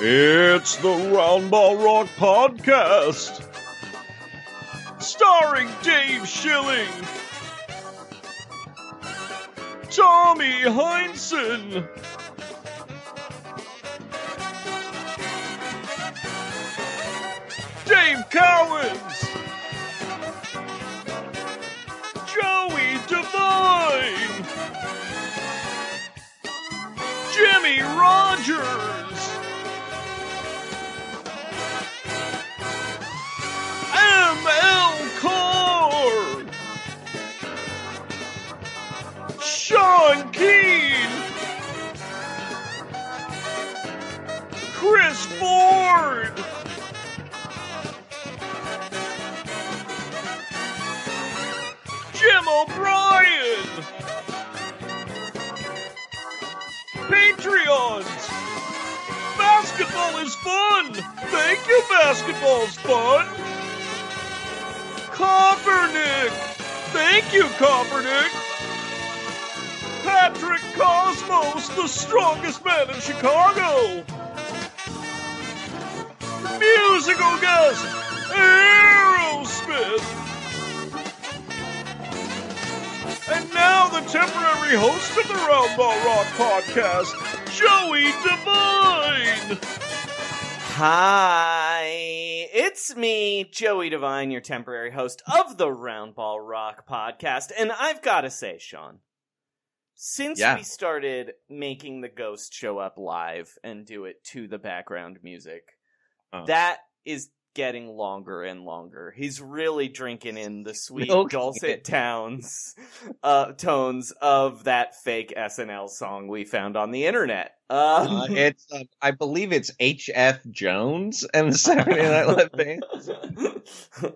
It's the Roundball Rock Podcast. Starring Dave Schilling, Tommy Heinsohn, Dave Cowens, Joey Devine, Jimmy Rodgers. M.L. Carr, Sean Keane, Chris Ford, Jim O'Brien, Patreons. Basketball is fun. Thank you, basketball's fun. Coppernick! Thank you, Coppernick! Patrick Cosmos, the strongest man in Chicago! Musical guest, Aerosmith! And now the temporary host of the Roundball Rock podcast, Joey Devine! Hi, it's me, Joey Devine, your temporary host of the Roundball Rock podcast. And I've got to say, Sean, since Yeah. we started making the ghost show up live and do it to the background music, Oh. that is getting longer and longer. He's really drinking in the sweet Okay. dulcet tones, uh, tones of that fake SNL song we found on the internet. Um, Uh, it's, um, I believe it's H.F. Jones and the Saturday Night Live band.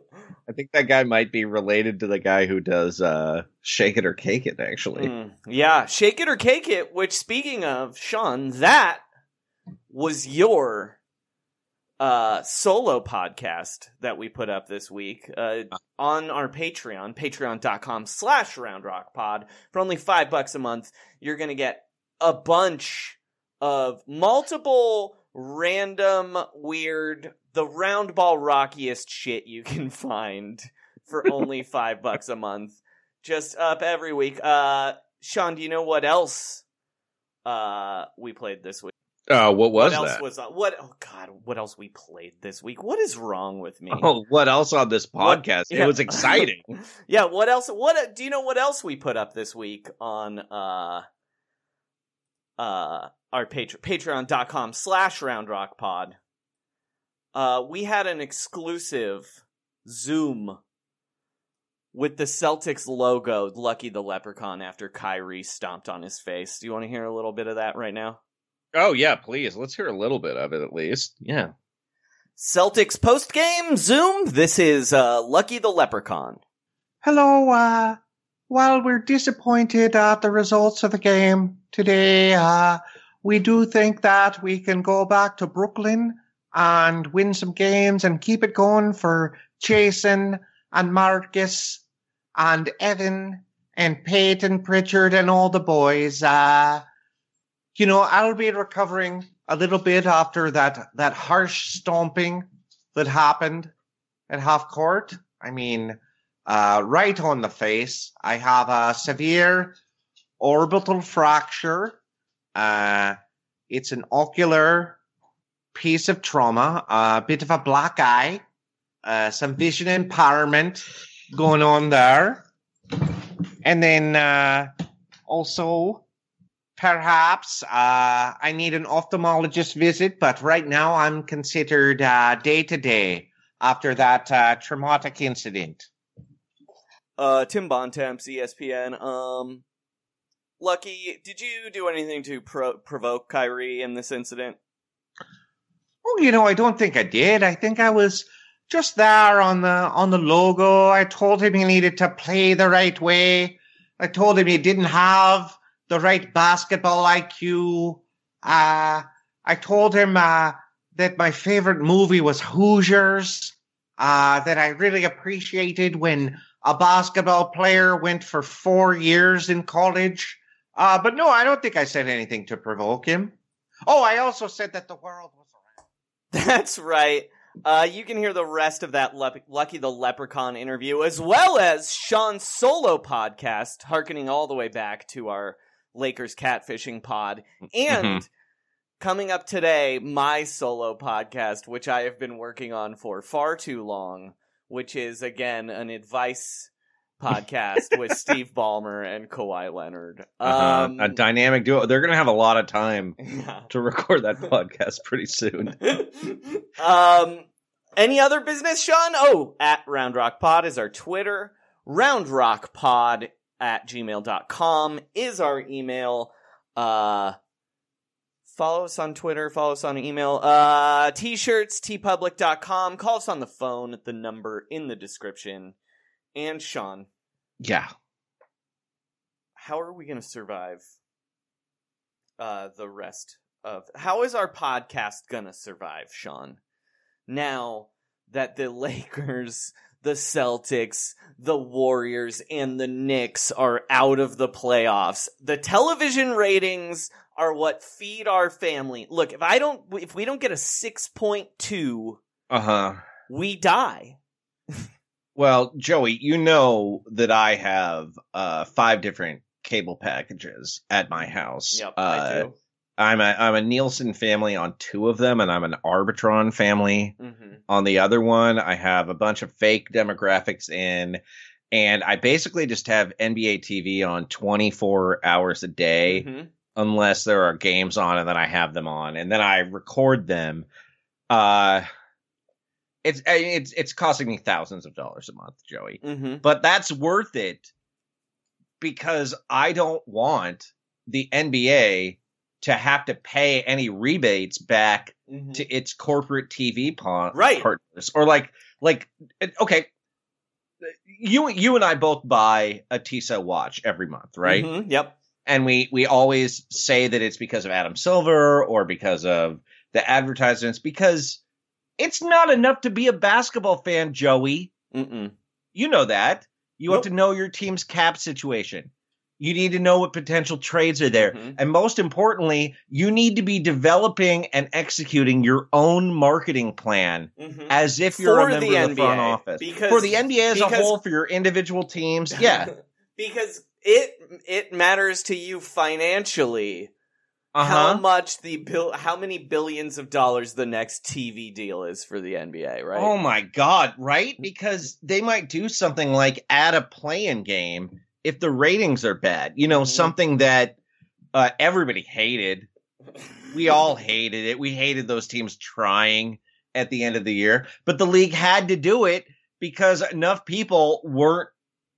I think that guy might be related to the guy who does uh, Shake It or Cake It, actually. Mm, yeah, shake it or cake it. Which, speaking of Sean, that was your uh, solo podcast that we put up this week uh, on our Patreon, patreon.com slash roundrockpod. For only five bucks a month, you're going to get a bunch of multiple random, weird, the roundball rockiest shit you can find for only five bucks a month. Just up every week. Uh, Sean, do you know what else uh, we played this week? Uh, what was what else that? was uh, what? Oh God, what else we played this week? What is wrong with me? Oh, what else on this What- podcast? yeah. It was exciting. yeah, what else? What do you know? What else we put up this week on uh uh our patre- patreon.com slash round roundrockpod? Uh, we had an exclusive Zoom with the Celtics logo, Lucky the Leprechaun, after Kyrie stomped on his face. Do you want to hear a little bit of that right now? Oh yeah, please. Let's hear a little bit of it at least. Yeah. Celtics post game Zoom. This is uh, Lucky the Leprechaun. Hello, uh, while we're disappointed at the results of the game today, uh, we do think that we can go back to Brooklyn and win some games and keep it going for Jason and Marcus and Evan and Payton Pritchard and all the boys. Uh, you know, I'll be recovering a little bit after that, that harsh stomping that happened at half court. I mean, uh, right on the face. I have a severe orbital fracture. Uh, it's an ocular piece of trauma, a bit of a black eye, uh, some vision impairment going on there. And then uh, also, perhaps uh, I need an ophthalmologist visit, but right now I'm considered day to day after that uh, traumatic incident. Uh, Tim Bontemps, ESPN. Um, Lucky, did you do anything to pro- provoke Kyrie in this incident? Oh, you know, I don't think I did. I think I was just there on the on the logo. I told him he needed to play the right way. I told him he didn't have the right basketball IQ. Uh, I told him uh, that my favorite movie was Hoosiers. Uh, that I really appreciated when a basketball player went for four years in college. Uh, but no, I don't think I said anything to provoke him. Oh, I also said that the world was around. That's right. Uh, you can hear the rest of that Le- Lucky the Leprechaun interview, as well as Sean's solo podcast, harkening all the way back to our Lakers catfishing pod. And Mhm. coming up today, my solo podcast, which I have been working on for far too long, which is, again, an advice podcast with Steve Ballmer and Kawhi Leonard. Uh-huh. Um, a dynamic duo. They're gonna have a lot of time yeah. to record that podcast pretty soon. um, any other business, Sean? Oh, at Round Rock Pod is our Twitter. RoundRockPod at gmail.com is our email. Uh, follow us on Twitter, follow us on email. Uh, t-shirts, teepublic.com. Call us on the phone at the number in the description. And Sean, Yeah. how are we going to survive uh the rest of how is our podcast going to survive sean now that the lakers the celtics the warriors and the knicks are out of the playoffs the television ratings are what feed our family look if i don't if we don't get a 6.2 Uh huh. we die Well, Joey, you know that I have uh five different cable packages at my house. yep uh, i do I'm a I'm a Nielsen family on two of them, and I'm an Arbitron family mm-hmm. on the other one. I have a bunch of fake demographics in, and I basically just have NBA TV on 24 hours a day, Mhm. unless there are games on, and then I have them on, and then I record them. Uh, it's it's it's costing me thousands of dollars a month, Joey, Mm-hmm. but that's worth it because I don't want the NBA to have to pay any rebates back Mm-hmm. to its corporate TV pa- Right. partners, or like like okay, you you and I both buy a Tissot watch every month, right? Mhm. Yep. And we we always say that it's because of Adam Silver or because of the advertisements because it's not enough to be a basketball fan, Joey. Mm-mm. You know that. You Nope. have to know your team's cap situation. You need to know what potential trades are there. Mhm. And most importantly, you need to be developing and executing your own marketing plan Mhm. as if you're For a member the of the front NBA, office. because- for the NBA as a whole, for your individual teams. Yeah. because it it matters to you financially Uh how much the bill how many billions of dollars the next TV deal is for the NBA, right? Oh my god, right? Because they might do something like add a play-in game if the ratings are bad. You know, Mhm. something that uh, everybody hated. We all hated it. We hated those teams trying at the end of the year, but the league had to do it because enough people weren't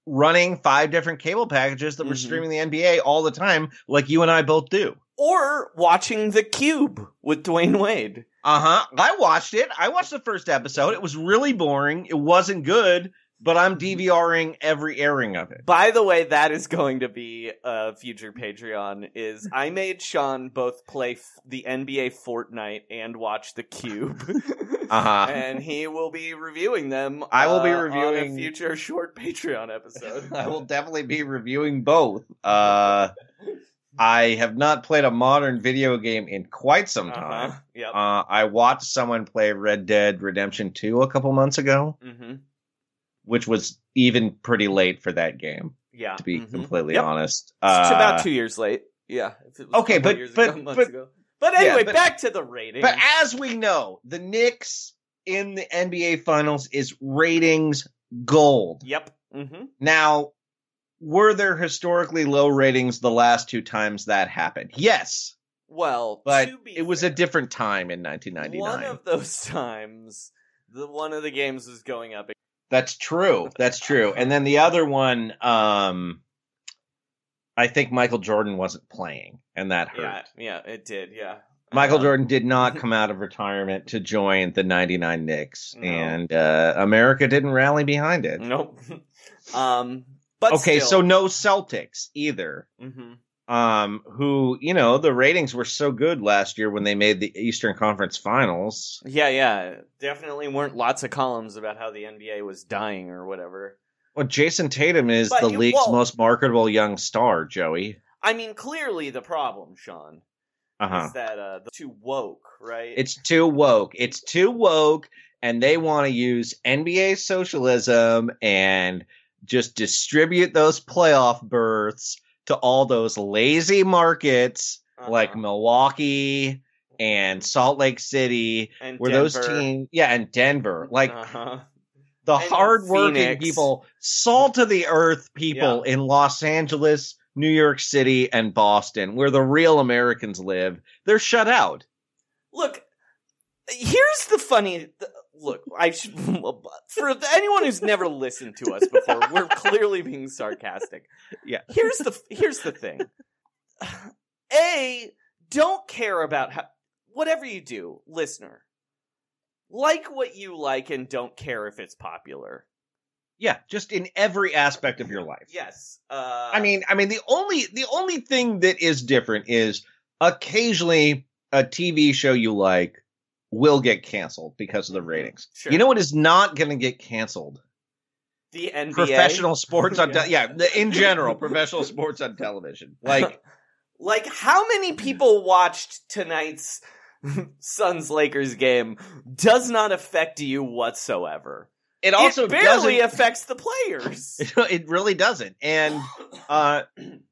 running five different cable packages that were Mhm. streaming the NBA all the time, like you and I both do. or watching The Cube with Dwyane Wade. Uh huh. I watched it. I watched the first episode. It was really boring. It wasn't good, but I'm DVRing every airing of it. By the way, that is going to be a future Patreon. Is I made Sean both play f- the NBA Fortnite and watch The Cube, Uh-huh. and he will be reviewing them. I will be uh, on reviewing- a future short Patreon episode. I will definitely be reviewing both. Uh, I have not played a modern video game in quite some time. Uh-huh. Yep. Uh, I watched someone play Red Dead Redemption 2 a couple months ago, hmm which was even pretty late for that game, Yeah. to be mhm. completely Yep. honest. It's Uh, about two years late. Yeah. if it was okay, but- but- ago, but- ago. But yeah, anyway, but- back to the rating. But as we know, the Knicks in the NBA Finals is ratings gold. yep. hmm Now, were there historically low ratings the last two times that happened? Yes, Well, but it was a different time in 1999. One of those times, the one of the games was going up. That's true. That's true. And then the other one, um, I think Michael Jordan wasn't playing, and that hurt. Yeah, yeah, it did. Yeah, Michael Uh, Jordan did not come out of retirement to join the 99 Knicks, No. and uh, America didn't rally behind it. Nope. um, but okay, so no Celtics either. mhm. Um, who, you know, the ratings were so good last year when they made the Eastern Conference Finals. Yeah, yeah, definitely weren't lots of columns about how the NBA was dying or whatever. Well, Jayson Tatum is But the league's well- most marketable young star, Joey. I mean, clearly the problem, Sean, Uh huh. is that uh, the too woke, right? It's too woke. It's too woke, and they want to use NBA socialism and just distribute those playoff berths to all those lazy markets like Uh-huh. Milwaukee and Salt Lake City, and where those teams, yeah, and Denver, like uh-huh. the and hardworking Phoenix. people, salt of the earth people in Los Angeles, New York City, and Boston, where the real Americans live, they're shut out. Look, here's the funny. Look, I should, for anyone who's never listened to us before, we're clearly being sarcastic. Yeah. Here's the here's the thing. A, don't care about how whatever you do, listener. Like what you like and don't care if it's popular. Yeah, just in every aspect of your life. Yes. Uh, I mean, I mean, the only the only thing that is different is occasionally a TV show you like will get canceled because of the ratings. Sure. You know what is not going to get canceled? the NBA Professional sports on te- Yeah. in general, professional sports on television. Like Like, how many people watched tonight's Suns Lakers game does not affect you whatsoever. it also it barely doesn't affects the players. it really doesn't. And uh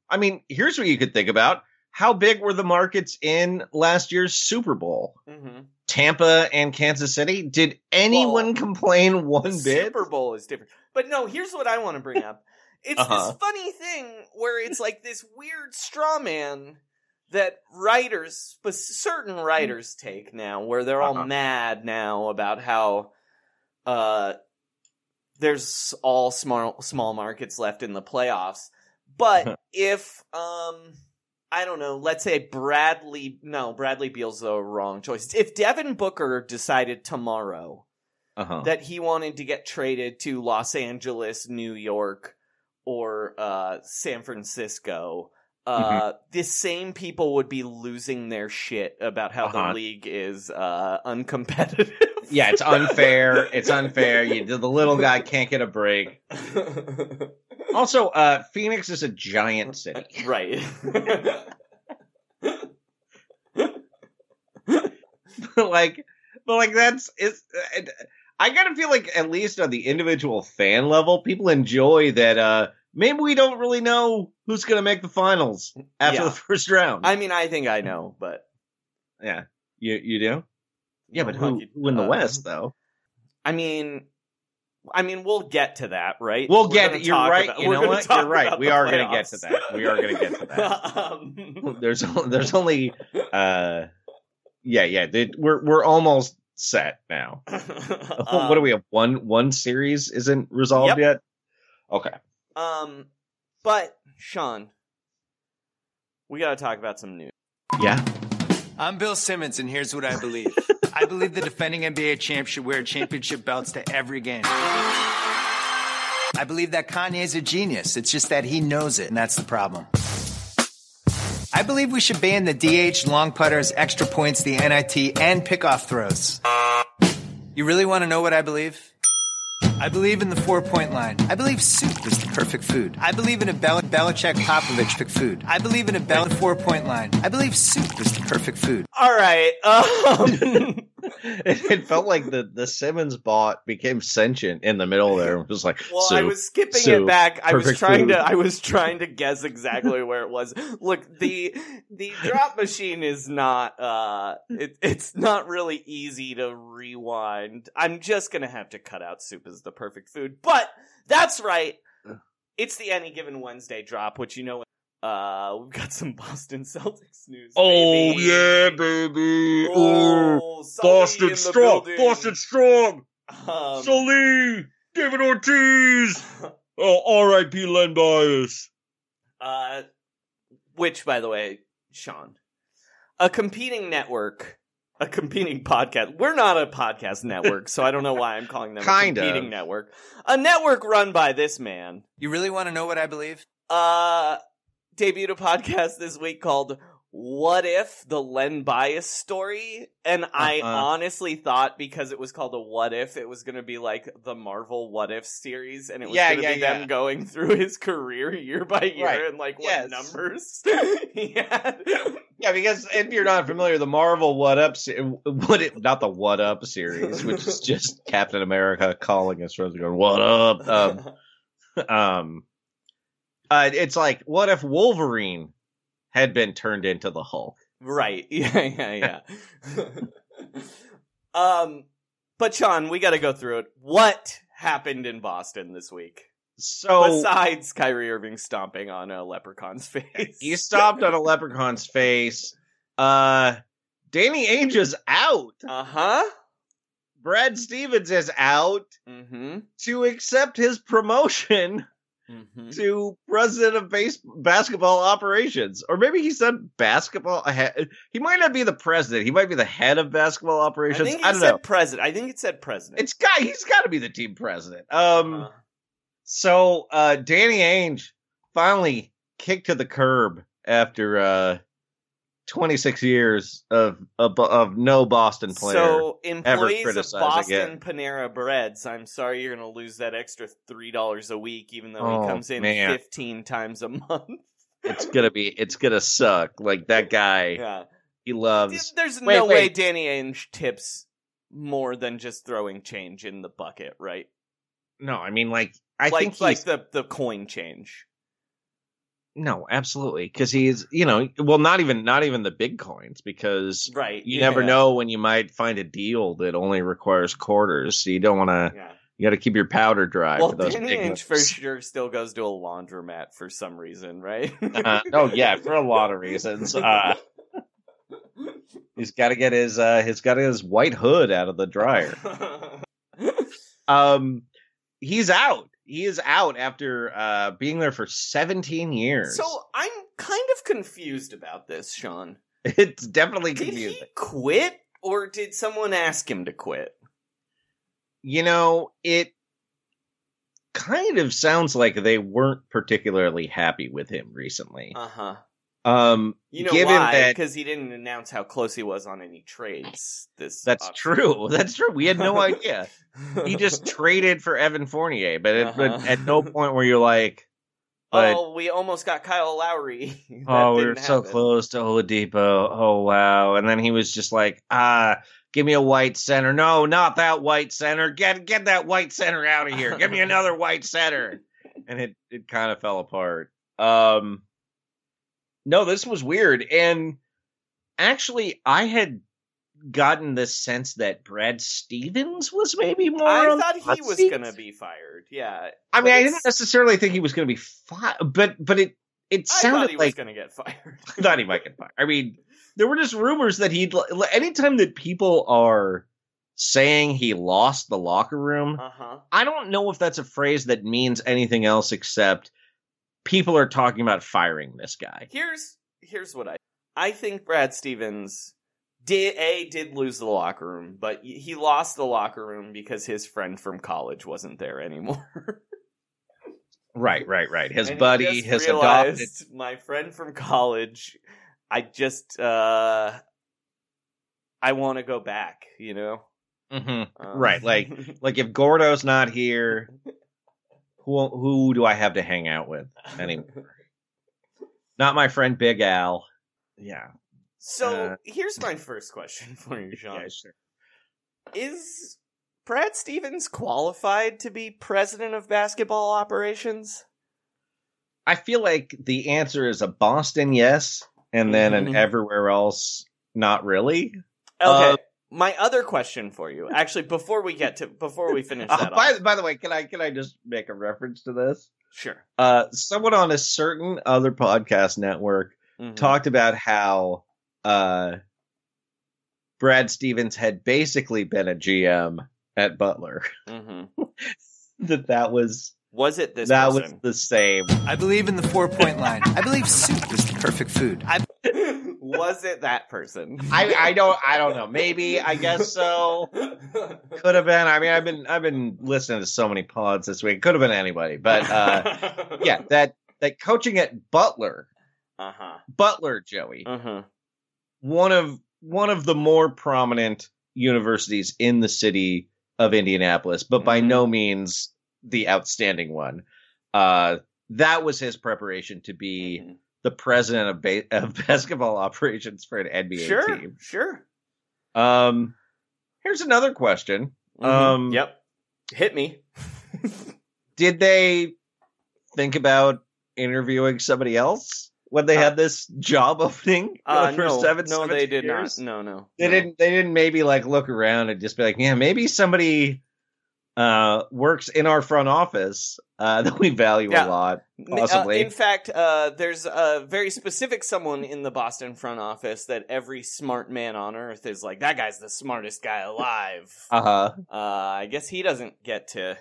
I mean, here's what you could think about. How big were the markets in last year's Super Bowl? Mhm. Tampa and Kansas City? Did anyone Well, complain one The bit? Super Bowl is different. But no, here's what I want to bring up. It's Uh-huh. this funny thing where it's like this weird straw man that writers, but certain writers take now, where they're all Uh-huh. mad now about how uh, there's all small small markets left in the playoffs. But if um, I don't know, let's say Bradley, no, Bradley Beal's the wrong choice. If Devin Booker decided tomorrow Uh-huh. that he wanted to get traded to Los Angeles, New York, or uh, San Francisco, uh, the same people would be losing their shit about how Uh-huh. the league is uh, uncompetitive. Yeah, it's unfair. it's unfair. You, the little guy can't get a break. Also, uh, Phoenix is a giant city. right. like, but like that's it's. It, I gotta feel like at least on the individual fan level, people enjoy that. uh Maybe we don't really know who's gonna make the finals after Yeah. the first round. I mean, I think I know, but yeah, you you do. Yeah, but who, who in the uh, West though? I mean, I mean, we'll get to that, right? We'll We're get it. You're right. about- You we're know gonna what? You're right. We are gonna get to that. We are gonna get to that. um, There's there's only uh yeah yeah they, we're we're almost set now. what do we have? One one series isn't resolved Yep. yet. Okay. Um, but Sean, we got to talk about some news. Yeah. I'm Bill Simmons, and here's what I believe. I believe the defending NBA champ should wear championship belts to every game. I believe that Kanye's a genius. It's just that he knows it, and that's the problem. I believe we should ban the DH, long putters, extra points, the NIT, and pickoff throws. You really want to know what I believe? I believe in the four point line. I believe soup is the perfect food. I believe in a Bel- Belichick Popovich pick food. I believe in a Bell four point line. I believe soup is the perfect food. All right. Um, It, it felt like the, the Simmons bot became sentient in the middle there. It was like, well, I was skipping soup, it back. I was trying food. to. I was trying to guess exactly where it was. Look, the the drop machine is not. Uh, it, it's not really easy to rewind. I'm just gonna have to cut out soup as the perfect food. But that's right. It's the any given Wednesday drop, which you know. Uh, we've got some Boston Celtics news. Oh baby. yeah, baby. Oh, Boston strong. building. Boston strong. Um, Sully. David Ortiz. Oh, R.I.P. Len Bias. Uh, which, by the way, Sean, a competing network, a competing podcast. We're not a podcast network, so I don't know why I'm calling them Kind a of. competing network. A network run by this man. You really want to know what I believe? Uh, debuted a podcast this week called "What If the Len Bias Story," and I Uh-uh. honestly thought because it was called a "What If," it was going to be like the Marvel "What If" series, and it was Yeah, going to yeah, be yeah. them going through his career year by year Right. and like what Yes. numbers he had. Yeah, because if you're not familiar, the Marvel What Up, se- what it, not the What Up series, which is just Captain America calling us going What up? Um, um, uh, it's like what if Wolverine had been turned into the Hulk? right? Yeah, yeah, yeah. um, but Sean, we got to go through it. What happened in Boston this week? So Besides Kyrie Irving stomping on a leprechaun's face, he stomped on a leprechaun's face. Uh, Danny Ainge is out. Uh huh. Brad Stevens is out Mm-hmm. to accept his promotion Mm-hmm. to president of base basketball operations, or maybe he said basketball. He might not be the president. He might be the head of basketball I operations. think I, don't said know. president. I think it said president. It's got. He's got to be the team president. Um. Uh-huh. So uh, Danny Ainge finally kicked to the curb after uh, 26 years of of, of no Boston player. So, ever employees of Boston it. Panera Breads, I'm sorry you're going to lose that extra three dollars a week, even though Oh, he comes in man. 15 times a month. it's gonna be. It's gonna suck. Like that guy. yeah, He loves. there's Wait, no way. Danny Ainge tips more than just throwing change in the bucket, right? No, I mean like I like think like he's the the coin change. No, absolutely because he's you know well not even not even the big coins because Right. you yeah. never know when you might find a deal that only requires quarters. So you don't want to. Yeah. You got to keep your powder dry Well, for those Danny big Ainge for sure still goes to a laundromat for some reason, right? Uh, oh yeah, for a lot of reasons. Uh, he's got to get his uh, he's got his white hood out of the dryer. Um, he's out. He is out after uh, being there for 17 years. so I'm kind of confused about this, Sean. it's definitely confused. Did he quit, or did someone ask him to quit? You know, it kind of sounds like they weren't particularly happy with him recently. Uh huh. Um, You know given why? Because he didn't announce how close he was on any trades. This that's offseason. true. That's true. We had no idea. he just traded for Evan Fournier, but at, but Uh-huh. at no point were you like, but oh, we almost got Kyle Lowry. Oh, we were so close to Oladipo. Oh wow! And then he was just like, ah, give me a white center. No, not that white center. Get get that white center out of here. Give me another white center. And it it kind of fell apart. Um, no, this was weird. And actually, I had gotten the sense that Brad Stevens was maybe more. I thought he was gonna be fired. Yeah. I mean, I didn't necessarily think he was going to be fired, but but it it I thought sounded he like was gonna get fired. I thought he might get fired. I mean, there were just rumors that he'd. Anytime that people are saying he lost the locker room, Uh huh. I don't know if that's a phrase that means anything else except people are talking about firing this guy. Here's here's what I I think Brad Stevens did a did lose the locker room, but he lost the locker room because his friend from college wasn't there anymore. Right, right, right. His And buddy, his adopted. my friend from college. I just uh I want to go back, you know. Mhm. Um, Right, like like if Gordo's not here, who who do I have to hang out with anymore? Not my friend Big Al. Yeah. So Uh, here's my first question for you, Sean. Yeah, sure. Is Brad Stevens qualified to be president of basketball operations? I feel like the answer is a Boston yes, and then Mhm. an everywhere else not really. Okay. Uh, my other question for you, actually, before we get to before we finish Uh, that, by off, by the way, can I can I just make a reference to this? sure. Uh, someone on a certain other podcast network Mhm. talked about how uh, Brad Stevens had basically been a GM at Butler. Mhm. that that was Was it this that was the same. I believe in the four point line. I believe soup is the perfect food. I was it that person? I I don't I don't know. Maybe I guess so. Could have been. I mean, I've been I've been listening to so many pods this week. Could have been anybody, but uh, yeah, that that coaching at Butler, Uh huh. Butler, Joey, Uh huh. one of one of the more prominent universities in the city of Indianapolis, but by Mhm. no means the outstanding one. Uh, that was his preparation to be the president of, ba- of basketball operations for an NBA Sure. team. Sure. Um, here's another question. Mhm. Um, yep. Hit me. Did they think about interviewing somebody else when they Uh, had this job opening Uh, for no, seven? no, they did years? not. No, no. They no. didn't. They didn't maybe like look around and just be like, yeah, maybe somebody uh works in our front office uh that we value Yeah. a lot. Uh, Possibly. in fact, uh, there's a very specific someone in the Boston front office that every smart man on earth is like, that guy's the smartest guy alive. Uh huh. Uh, I guess he doesn't get to.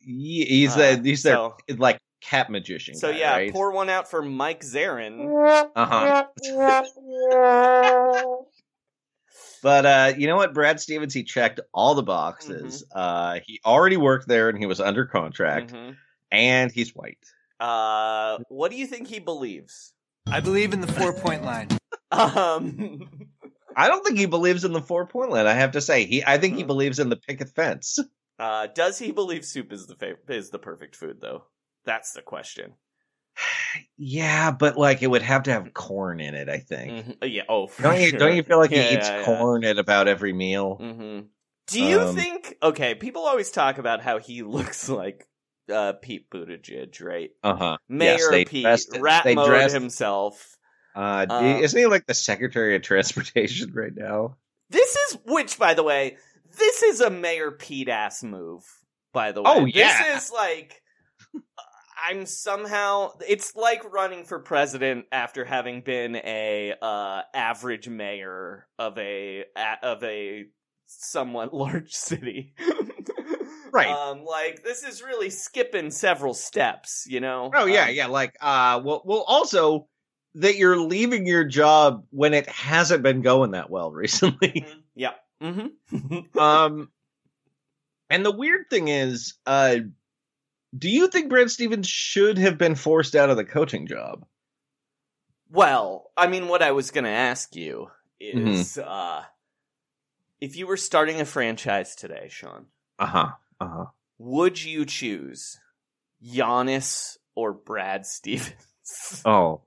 He's Uh, the he's their like cat magician. So guy, yeah, right? pour one out for Mike Zarren. Uh huh. But uh, you know what, Brad Stevens, he checked all the boxes. Mm-hmm. Uh, he already worked there and he was under contract, Mhm. and he's white. Uh, what do you think he believes? I believe in the four point line. Um, I don't think he believes in the four point line. I have to say, he I think he Mhm. believes in the picket fence. uh, does he believe soup is the fav- is the perfect food though? That's the question. Yeah, but like it would have to have corn in it. I think. Mhm. Uh, Yeah. Oh, for Don't you sure. don't you feel like Yeah, he eats yeah, yeah. corn at about every meal? hmm Do you Um, think? Okay, people always talk about how he looks like uh, Pete Buttigieg, right? Uh huh. Mayor yes, they Pete, dressed, rat they dressed, himself. Uh, Uh, isn't he like the Secretary of Transportation right now? This is which, by the way, this is a Mayor Pete ass move. By the way, Oh, yeah. this is like I'm somehow. It's like running for president after having been a uh, average mayor of a a- of a somewhat large city. Right. Um, like this is really skipping several steps. You know. Oh yeah, Um, yeah. Like, uh, well, well, also that you're leaving your job when it hasn't been going that well recently. mhm, Yeah. Mm-hmm. um, and the weird thing is, uh, do you think Brad Stevens should have been forced out of the coaching job? Well, I mean, what I was going to ask you Mm-hmm. is, uh, if you were starting a franchise today, Sean, Uh huh. Uh huh. would you choose Giannis or Brad Stevens? Oh,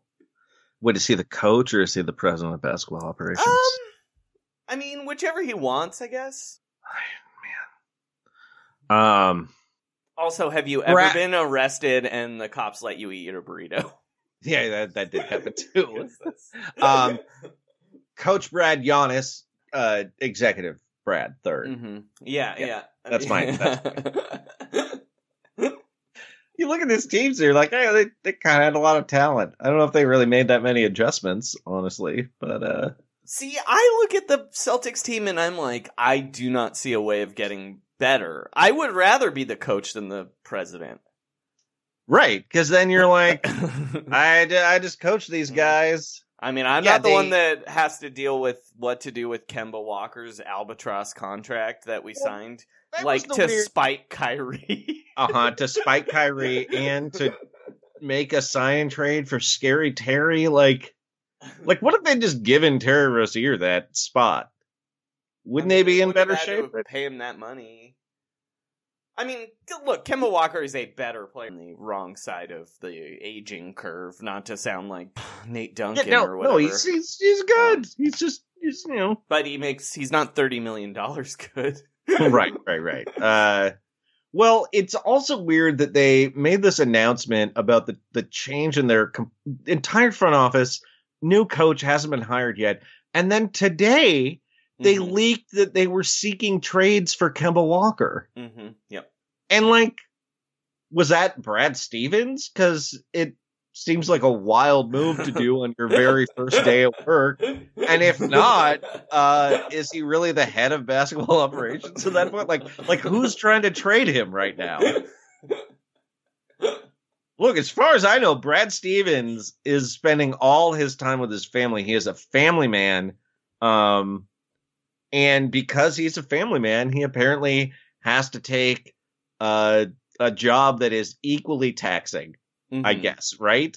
what is he the coach or is he the president of basketball operations? Um, I mean, whichever he wants, I guess. Man. Um, Also, have you ever Brad- been arrested and the cops let you eat your burrito? yeah, that that did happen too. Um, Coach Brad Giannis, uh, executive Brad 3rd hmm Yeah, Yeah, yeah. I that's mine. You look at this team, so you're like, hey, they, they kind of had a lot of talent. I don't know if they really made that many adjustments, honestly, but uh, See, I look at the Celtics team and I'm like, I do not see a way of getting better. I would rather be the coach than the president. right, because then you're like, I, I just coach these guys. I mean, I'm Yeah, not the one that has to deal with what to do with Kemba Walker's albatross contract that we signed, that like to weird- spite Kyrie. Uh huh. To spike Kyrie and to make a sign trade for Scary Terry. Like, like what if they just given Terry Rozier that spot? Wouldn't they be in better shape? Pay him that money. I mean, look, Kemba Walker is a better player on the wrong side of the aging curve. Not to sound like Nate Yeah, Duncan no, or whatever, no, he's, he's he's good. He's just he's you know but he makes he's not thirty million dollars good. right, right, right. Uh, well, it's also weird that they made this announcement about the the change in their com- entire front office. New coach hasn't been hired yet, and then today they Mhm. leaked that they were seeking trades for Kemba Walker. Mm-hmm. Yep. And like, was that Brad Stevens? Because it seems like a wild move to do on your very first day at work. And if not, uh, is he really the head of basketball operations at that point? Like, like who's trying to trade him right now? Look, as far as I know, Brad Stevens is spending all his time with his family. He is a family man. Um, and because he's a family man, he apparently has to take uh, a job that is equally taxing, I Mhm. guess, right?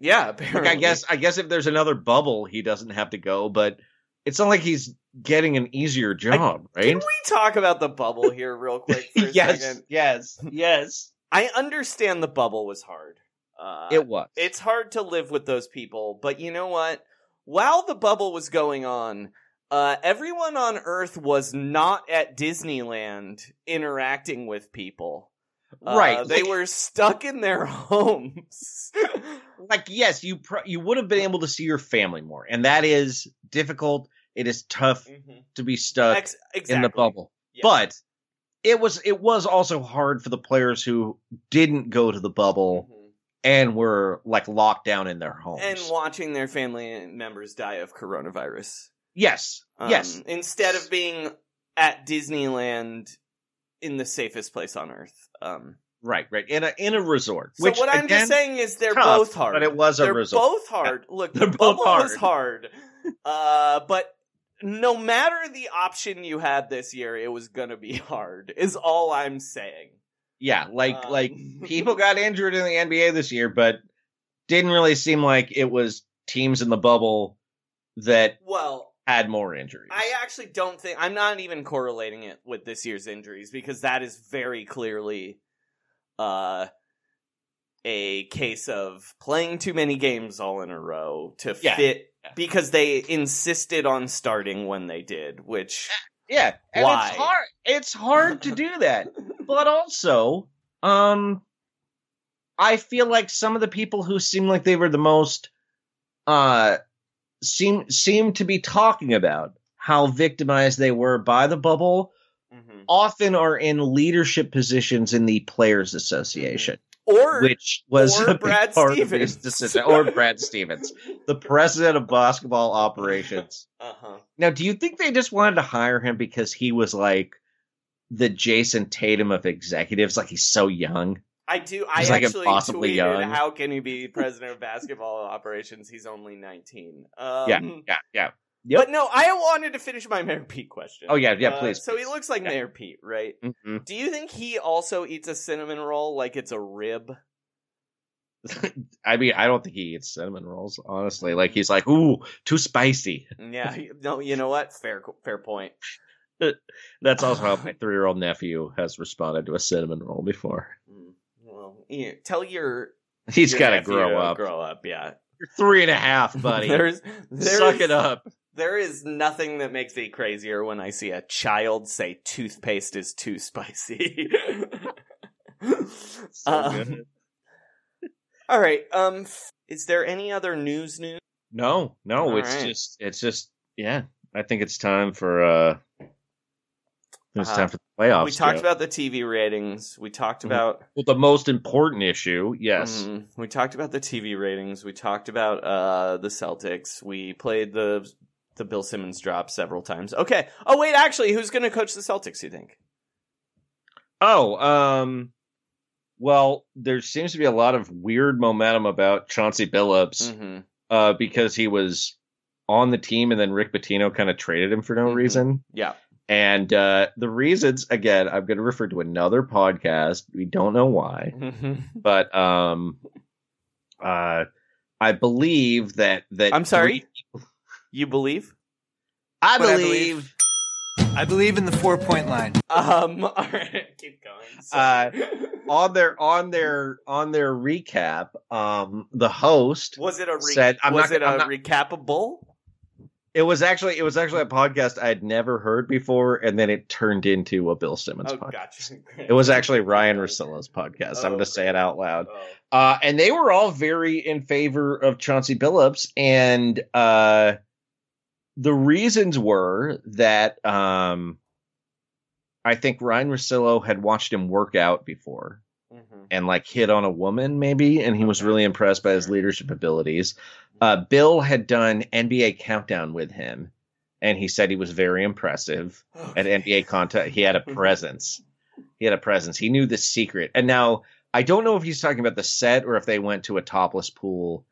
Yeah, apparently. Like, I guess I guess if there's another bubble, he doesn't have to go, but it's not like he's getting an easier job, right? Can we talk about the bubble here real quick for yes, second? yes, yes. I understand the bubble was hard. Uh, It was. It's hard to live with those people, but you know what? While the bubble was going on, uh, everyone on Earth was not at Disneyland interacting with people. Uh, Right, they like- were stuck in their homes. like yes, you pr- you would have been able to see your family more, and that is difficult. It is tough to be stuck Ex- in the bubble, Yeah. but it was it was also hard for the players who didn't go to the bubble and were like locked down in their homes. and watching their family members die of coronavirus. Yes, Um, yes, Instead of being at Disneyland in the safest place on earth. Um, right, right in a in a resort. so which, what I'm again, just saying is they're tough, both hard. but it was a they're resort. both hard. Look, They're the both bubble was hard. uh, but no matter the option you had this year, it was gonna be hard. Is all I'm saying. Yeah, like Um, like people got injured in the NBA this year, but didn't really seem like it was teams in the bubble that Well, had more injuries. I actually don't think I'm not even correlating it with this year's injuries because that is very clearly uh a case of playing too many games all in a row to Yeah. fit because they insisted on starting when they did, which Yeah, and Why? it's hard. It's hard to do that, but also, um, I feel like some of the people who seem like they were the most, uh, seem seem to be talking about how victimized they were by the bubble. Mm-hmm. Often are in leadership positions in the Players Association. or which was or Brad Stevens. decision, or Brad Stevens, the president of basketball operations. uh-huh. Now, do you think they just wanted to hire him because he was like the Jayson Tatum of executives? Like he's so young. I do. I like, actually tweeted, young. "How can he be president of basketball operations? He's only 19." Um, yeah, yeah, yeah. Yep. But no, I wanted to finish my Mayor Pete question. Oh, yeah, yeah, Uh, please, So he looks like Yeah. Mayor Pete, right? Mhm. Do you think he also eats a cinnamon roll like it's a rib? I mean, I don't think he eats cinnamon rolls. Honestly, like he's like, ooh, too spicy. Yeah. No, you know what? Fair, fair point. That's also how my three-year-old nephew has responded to a cinnamon roll before. Well, yeah, tell your He's your got to grow up. Grow up, yeah. You're three and a half, buddy. There's, there's, Suck it up. There is nothing that makes me crazier when I see a child say toothpaste is too spicy. So Um, good. all right. Um, f- is there any other news? News? No, no, All it's right. just it's just yeah. I think it's time for uh it's Uh, time for the playoffs. we talked about the TV ratings. We talked Mhm. about well, the most important issue, yes. Mhm. We talked about the TV ratings. We talked about uh the Celtics. We played the the Bill Simmons drop several times. Okay. Oh wait, actually, who's going to coach the Celtics? You think? Oh, um well, there seems to be a lot of weird momentum about Chauncey Billups Mhm. uh, because he was on the team, and then Rick Pitino kind of traded him for no Mhm. reason. Yeah. And uh, the reasons, again, I'm going to refer to another podcast. We don't know why, but um, uh, I believe that that I'm sorry. You believe? I But I believe. I believe in the four point line. Um. All right. Keep going. Uh, Sorry. on their on their on their recap, um, the host was it a re- said, I'm was not- it a I'm not- recapable? It was actually it was actually a podcast I had never heard before, and then it turned into a Bill Simmons Oh, podcast. gotcha. It was actually Ryan Russillo's podcast. I'm Oh, going to say it out loud. Oh. Uh, and they were all very in favor of Chauncey Billups, and uh, the reasons were that um, I think Ryan Russillo had watched him work out before Mhm. and like hit on a woman maybe and he was really impressed by his leadership abilities uh, bill had done nba countdown with him and he said he was very impressive at nba content he had a presence he had a presence he knew the secret and now i don't know if he's talking about the set or if they went to a topless pool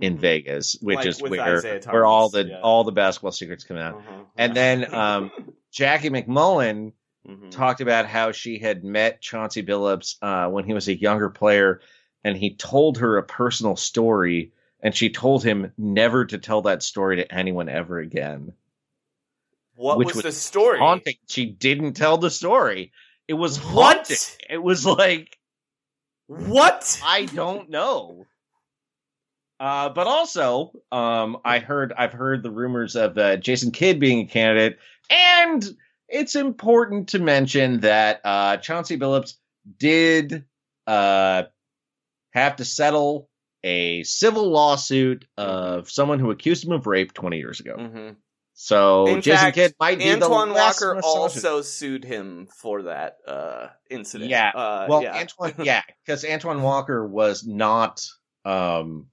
in vegas which Mm-hmm. Like is where where all the yeah. all the basketball secrets come out Mhm. and then um, jackie macmullan Mhm. talked about how she had met Chauncey Billups uh, when he was a younger player, and he told her a personal story, and she told him never to tell that story to anyone ever again. What was, was the story? Haunting. She didn't tell the story. It was What? haunting. It was like What? I don't know. Uh, but also, um, I heard I've heard the rumors of uh, Jason Kidd being a candidate, and it's important to mention that uh, Chauncey Billups did uh, have to settle a civil lawsuit of someone who accused him of rape 20 years ago. Mhm. So In Jason fact, Kidd might be Antoine the last Walker also sued him for that uh, incident. Yeah. Uh, well, yeah. Antoine, yeah, because Antoine Walker was not um,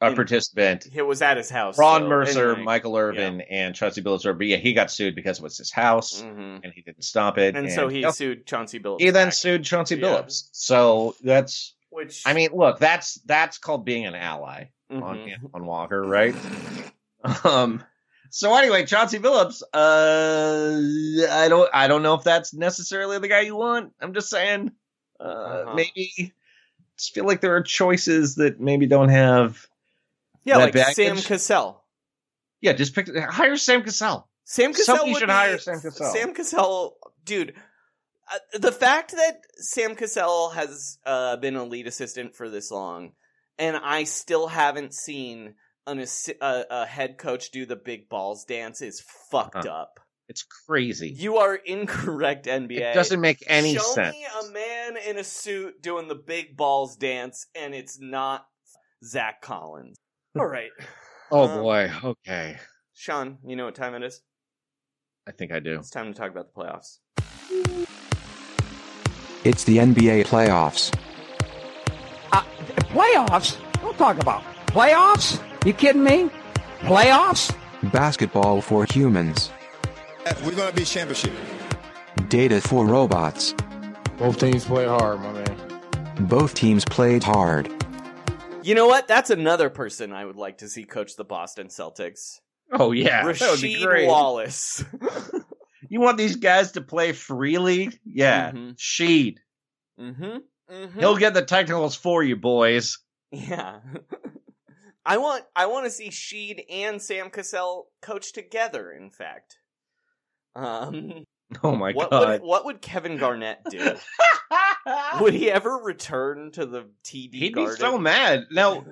a In- participant. It was at his house. Ron so Mercer, anyway. Michael Irvin, and Chauncey Billups were, but yeah, he got sued because it was his house, Mhm. and he didn't stop it. And so he you know, sued Chauncey Billups. he then back, sued Chauncey Yeah. Billups. So that's, Which I mean, look, that's that's called being an ally on Mhm. Antoine Walker, right? um. So anyway, Chauncey Phillips. uh, I don't, I don't know if that's necessarily the guy you want. I'm just saying, uh, Uh-huh. maybe just feel like there are choices that maybe don't have. yeah, like baggage. Sam Cassell. Yeah, just pick hire Sam Cassell. Sam Cassell Somebody should be- hire Sam Cassell. Sam Cassell, dude. Uh, the fact that Sam Cassell has uh, been a lead assistant for this long, and I still haven't seen an assi- a, a head coach do the big balls dance is fucked Uh-huh. up. It's crazy. You are incorrect, NBA. It doesn't make any Show sense. me a man in a suit doing the big balls dance, and it's not Zach Collins. All right, Oh Um, boy. Okay. Sean, you know what time it is? I think I do. It's time to talk about the playoffs. It's the NBA playoffs. Uh, playoffs? Don't talk about playoffs. You kidding me? Playoffs? Basketball for humans. We're going to be championship. Data for robots. Both teams play hard, my man. Both teams played hard. You know what? That's another person I would like to see coach the Boston Celtics. Oh yeah, that would be Rasheed great. Wallace. You want these guys to play freely? Yeah, Mhm. Sheed. mm-hmm. mm-hmm. He'll get the technicals for you, boys. Yeah. I want I want to see Sheed and Sam Cassell coach together, in fact. Um Oh my what god. would what would Kevin Garnett do? would he ever return to the TD He'd Garden? be so mad. Now,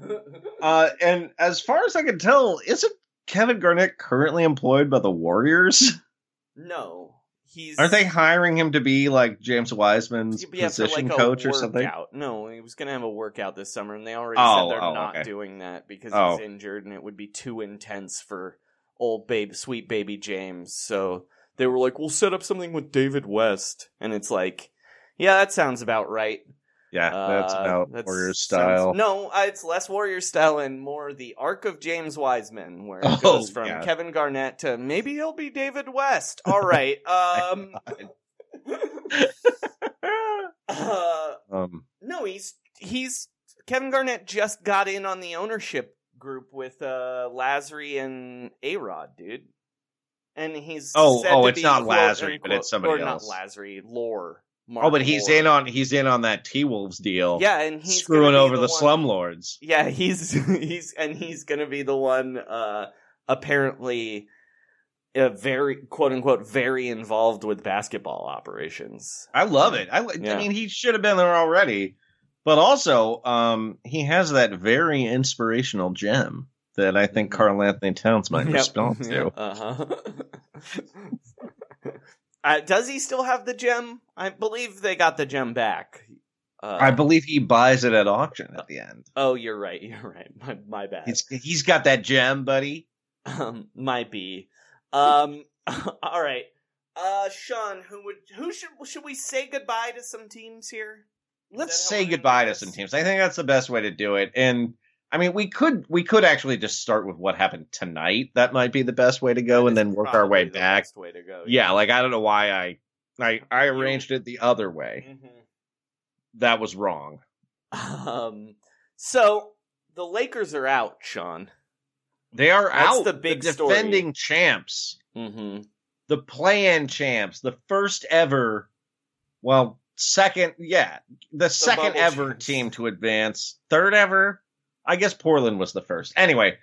uh, and as far as I can tell, isn't Kevin Garnett currently employed by the Warriors? No. He's Aren't they hiring him to be like James Wiseman's Yeah, position like, a coach or something? No, he was going to have a workout this summer, and they already Oh, said they're oh, not okay. doing that because Oh. he's injured, and it would be too intense for old babe, sweet baby James. So they were like, "We'll set up something with David West," and it's like, yeah, that sounds about right. Yeah, that's Uh, about warrior Warriors sounds- style. no, uh, it's less Warrior style and more the arc of James Wiseman, where it Oh, goes from yeah. Kevin Garnett to maybe he'll be David West. All right. Um, uh, Um, no, he's he's Kevin Garnett just got in on the ownership group with uh Lazary and A Rod, dude. And he's Oh, oh, it's not Lazary, but it's somebody or else. not Lazary, Lore. Oh, but he's in on he's in on that T Wolves deal. Yeah, and he's screwing over the the, slumlords. Yeah, he's he's and he's gonna be the one uh apparently uh, very quote unquote very involved with basketball operations. I love it. I, Yeah. I mean, he should have been there already. But also, um, he has that very inspirational gem that I think Karl-Anthony Towns might Yep. respond to. Uh-huh. uh, does he still have the gem? I believe they got the gem back. Uh, I believe he buys it at auction at the end. Oh, you're right. You're right. My, my bad. He's he's got that gem, buddy. Um, might be. Um, all right. Uh, Sean, who would who should should we say goodbye to some teams here? Let's say goodbye to some teams. I think that's the best way to do it. And I mean, we could we could actually just start with what happened tonight. That might be the best way to go, and then work our way back. Way to go. Yeah, like I don't know why I I I arranged it the other way. Mm-hmm. That was wrong. Um. So the Lakers are out, Sean. They are That's out. the big defending champs, Mm-hmm. the play-in champs, the first ever, well, second, yeah, the, second ever champs. team to advance, third ever. I guess Portland was the first. Anyway,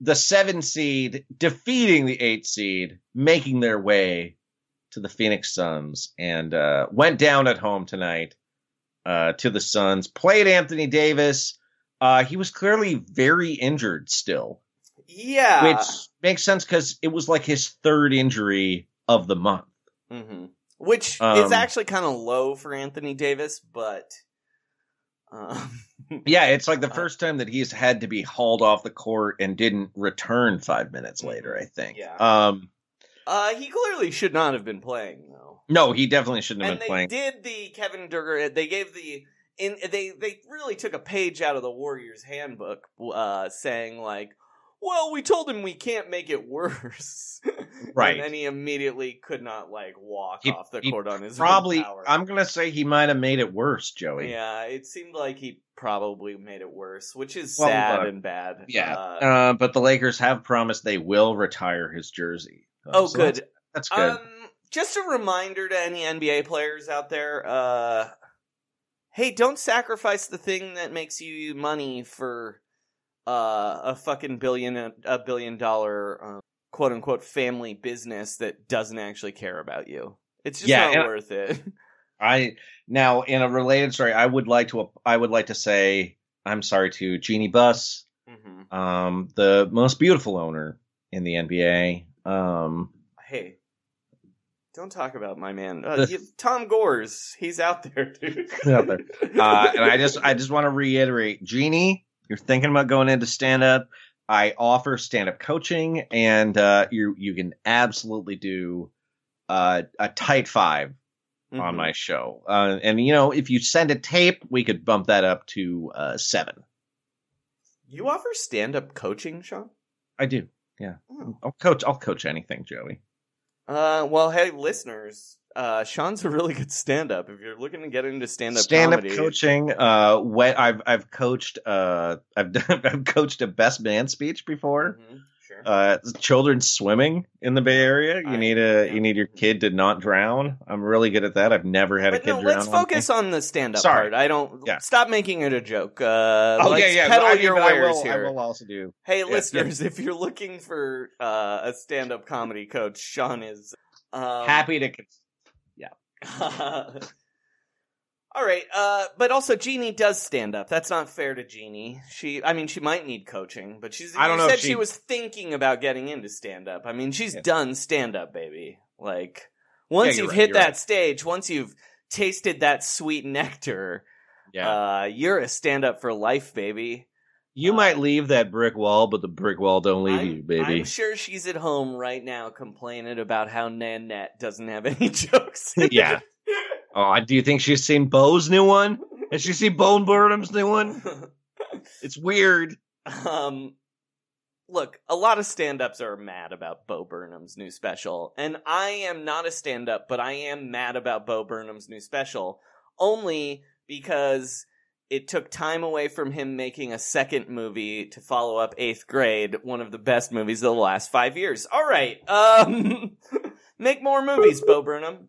the seven seed defeating the eight seed, making their way to the Phoenix Suns, and uh, went down at home tonight uh, to the Suns. Played Anthony Davis. Uh, he was clearly very injured still Yeah. which makes sense because it was like his third injury of the month. hmm Which is Um, actually kind of low for Anthony Davis, but um, Yeah, it's like the first time that he's had to be hauled off the court and didn't return five minutes later. I think. Yeah. Um. uh, he clearly should not have been playing though. No, he definitely shouldn't have and been they playing. did the Kevin Durant. They gave the in they they really took a page out of the Warriors handbook, uh, saying like, "Well, we told him we can't make it worse." Right. and then he immediately could not like walk He- off the court on his own Probably. I'm gonna say he might have made it worse, Joey. Yeah, it seemed like he probably made it worse, which is Well, sad uh, and bad. Yeah. Uh, Uh, but the Lakers have promised they will retire his jersey. Uh, oh, so good. That's, that's good. Um, just a reminder to any NBA players out there: uh, hey, don't sacrifice the thing that makes you money for uh, a fucking billion a billion dollar uh, quote unquote family business that doesn't actually care about you. It's just Yeah, not worth it. I now in a related story, I would like to I would like to say I'm sorry to Jeanie Buss, Mhm. um, the most beautiful owner in the NBA. Um, Hey, don't talk about my man, uh, The- Tom Gores. He's out there, dude. out there. Uh, and I just I just want to reiterate, Jeanie, you're thinking about going into stand up. I offer stand up coaching, and uh, you you can absolutely do uh, a tight 5 on my show. Uh, and you know, if you send a tape, we could bump that up to uh, seven. You offer stand up coaching, Sean? I do. Yeah, Oh. I'll coach. I'll coach anything, Joey. Uh, well, hey, listeners, uh, Sean's a really good stand up. If you're looking to get into stand up Stand up coaching. Uh, I've I've coached. Uh, I've done, I've coached a best man speech before. Mhm, sure. uh children's swimming in the bay area you I- need a yeah. you need your kid to not drown i'm really good at that i've never had a kid no, drown let's focus on the stand up part. I don't Yeah. stop making it a joke. Uh, oh yeah yeah peddle I, mean, your but I will, here. I will also do Hey, yeah. listeners, if you're looking for uh, a stand up comedy coach, Sean is um, happy to con- All right, uh, but also Jeanie does stand up. That's not fair to Jeanie. She, I mean, she might need coaching, but she's. I don't know said she... she- was thinking about getting into stand up. I mean, she's Yeah. done stand up, baby. Like once you're you've right, hit that right. stage, once you've tasted that sweet nectar, yeah uh, you're a stand up for life, baby. you might leave that brick wall but the brick wall don't leave I'm, you baby I'm sure she's at home right now complaining about how Nanette doesn't have any jokes. yeah oh do you think she's seen bo's new one has she seen bo burnham's new one it's weird um look a lot of stand-ups are mad about bo burnham's new special and i am not a stand-up but i am mad about bo burnham's new special only because it took time away from him making a second movie to follow up Eighth Grade, one of the best movies of the last five years. All right, um, make more movies, Bo Burnham.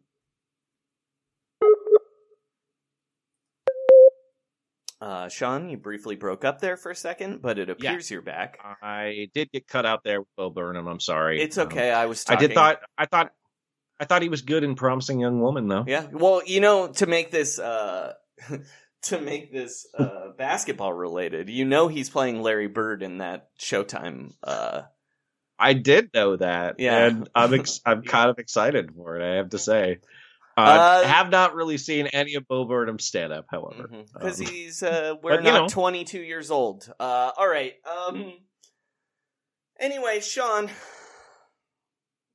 Uh, Sean, you briefly broke up there for a second, but it appears you're back. I did get cut out there with Bo Burnham. I'm sorry. It's okay. I was. I did thought. I thought. I thought he was good and promising young woman though. Yeah. Well, you know, to make this uh to make this uh basketball related, you know he's playing Larry Bird in that Showtime uh I did know that. Yeah. and I'm ex- I'm kind of excited for it. I have to say. Uh, Uh, have not really seen any of Bo Burnham's stand up, however. because Um, he's uh we're but, not know. 22 years old. Uh all right. Um Anyway, Sean,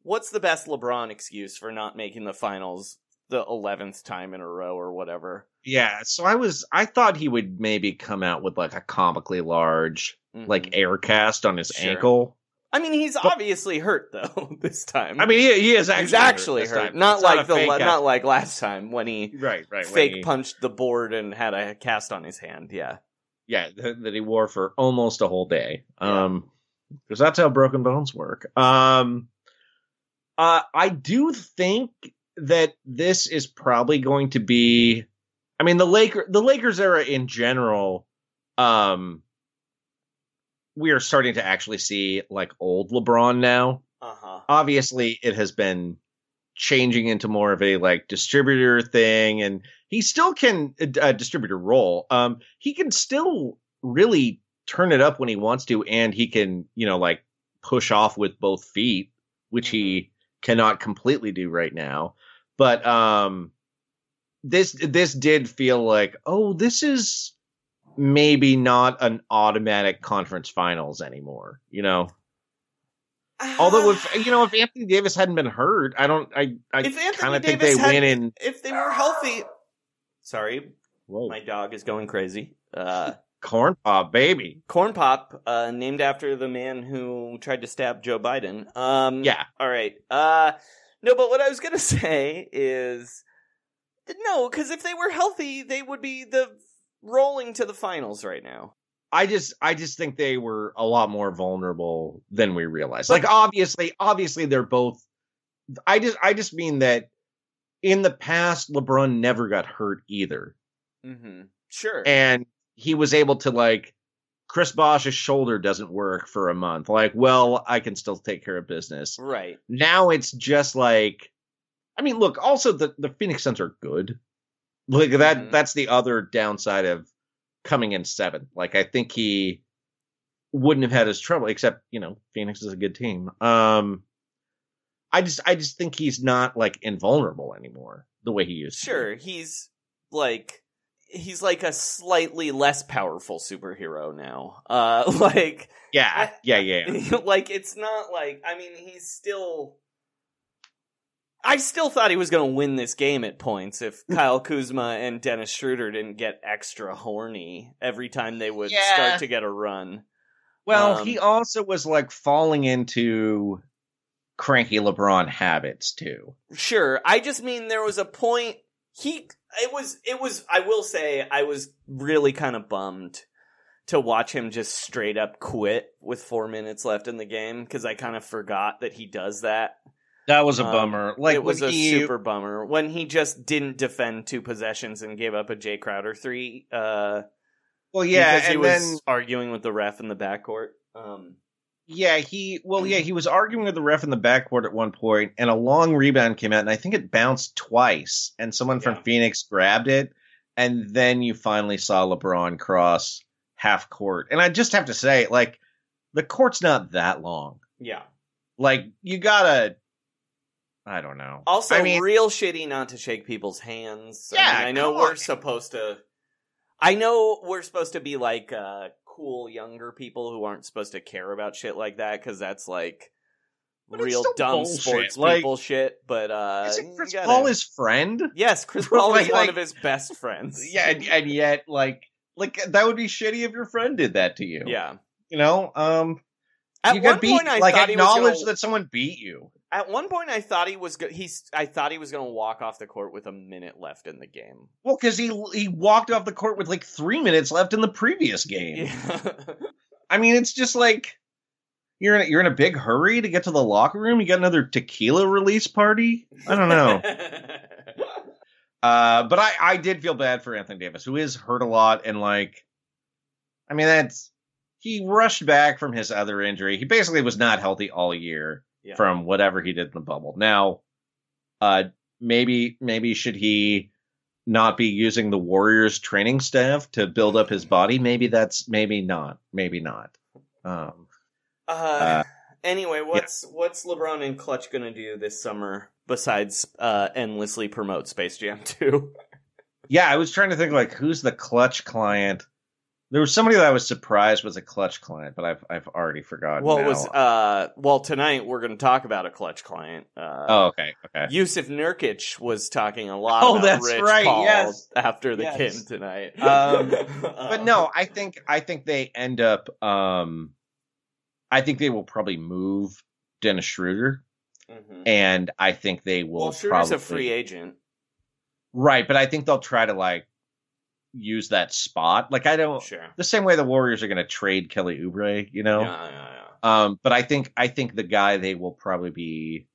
what's the best LeBron excuse for not making the finals the 11th time in a row or whatever? Yeah, so I was I thought he would maybe come out with like a comically large like air cast on his Mm-hmm. Sure. ankle. I mean, he's obviously hurt though this time. I mean, he, he is actually he's actually this hurt, not It's like a the out. not like last time when he right right fake he- punched the board and had a cast on his hand. Yeah, yeah that he wore for almost a whole day. Um, because that's how broken bones work. Um, uh, I do think that this is probably going to be. I mean, the Laker the Lakers era in general. Um, we are starting to actually see like old LeBron now. uh huh. obviously it has been changing into more of a like distributor thing and he still can a distributor role um he can still really turn it up when he wants to and he can you know like push off with both feet which he cannot completely do right now but um this this did feel like oh this is maybe not an automatic conference finals anymore you know Although if you know if Anthony Davis hadn't been hurt, I don't I I kind of think they had- win in if they were healthy. Sorry, my dog is going crazy. Uh, corn pop baby. Corn Pop, uh, named after the man who tried to stab Joe Biden. Um, Yeah. All right. Uh, no, but what I was gonna say is no, because if they were healthy, they would be the rolling to the finals right now. I just I just think they were a lot more vulnerable than we realized. Like obviously obviously they're both I just I just mean that in the past LeBron never got hurt either. Mm-hmm. Sure. And he was able to like Chris Bosh's shoulder doesn't work for a month. Like, well, I can still take care of business. right. Now it's just like I mean, look, also the the Phoenix Suns are good. Like that Mm-hmm. that's the other downside of coming in seventh. Like I think he wouldn't have had his trouble except, you know, Phoenix is a good team. Um I just I just think he's not like invulnerable anymore the way he used to. Sure. He's like he's like a slightly less powerful superhero now. Uh, like Yeah, yeah, yeah. like it's not like I mean he's still I still thought he was going to win this game at points if Kyle Kuzma and Dennis Schroeder didn't get extra horny every time they would Yeah. start to get a run. Well, Um, he also was like falling into cranky LeBron habits too. Sure. I just mean there was a point he it was it was I will say I was really kind of bummed to watch him just straight up quit with 4 minutes left in the game cuz I kind of forgot that he does that. That was a Um, bummer. Like it was a he- super bummer when he just didn't defend two possessions and gave up a Jae Crowder 3 uh Well, yeah, because he and was then arguing with the ref in the backcourt. Um Yeah, he well, yeah, he was arguing with the ref in the backcourt at one point, and a long rebound came out, and I think it bounced twice, and someone from Phoenix grabbed it, and then you finally saw LeBron cross half court, and I just have to say, like, the court's not that long. yeah. Like, you gotta, I don't know. Also, I mean, real shitty not to shake people's hands. Yeah, I, mean, I know we're on. supposed to. I know we're supposed to be like uh, cool younger people who aren't supposed to care about shit like that because that's like But real dumb bullshit, sports like- people shit. But uh, Chris gotta- Paul his friend? Yes, Chris Paul is one like- of his best friends. Yeah, and, and yet, like, like that would be shitty if your friend did that to you. Yeah. you know, um, At you one beat, point, I like thought he was acknowledge gonna- that someone beat you. At one point, I thought he was go- he's. I thought he was going to walk off the court with a minute left in the game. Well, because he he walked off the court with like three minutes left in the previous game. I mean, it's just like you're in a, you're in a big hurry to get to the locker room. You got another tequila release party. I don't know. uh, but I I did feel bad for Anthony Davis, who is hurt a lot, and like, I mean, that's he rushed back from his other injury. He basically was not healthy all year Yeah. from whatever he did in the bubble. Now, uh, maybe maybe should he not be using the Warriors training staff to build up his body? Maybe that's maybe not. Maybe not. Um, Uh, Uh, anyway, what's what's LeBron and Clutch gonna do this summer besides uh, endlessly promote Space Jam 2? yeah, I was trying to think like who's the clutch client. There was somebody that I was surprised was a clutch client, but I've I've already forgotten. Well, was uh, well tonight we're gonna talk about a Clutch client. Uh, oh, okay, okay. Jusuf Nurkic was talking a lot Oh, about that's Rich right, Paul yes. after the Yes. kid tonight. Um, but no, I think I think they end up. Um, I think they will probably move Dennis Schroeder, Mhm. and I think they will. well, Schroeder's probably, a free agent. right? But I think they'll try to like use that spot. Like I don't. Sure. The same way the Warriors are going to trade Kelly Oubre, you know. Yeah, yeah, yeah. Um, but I think I think the guy they will probably be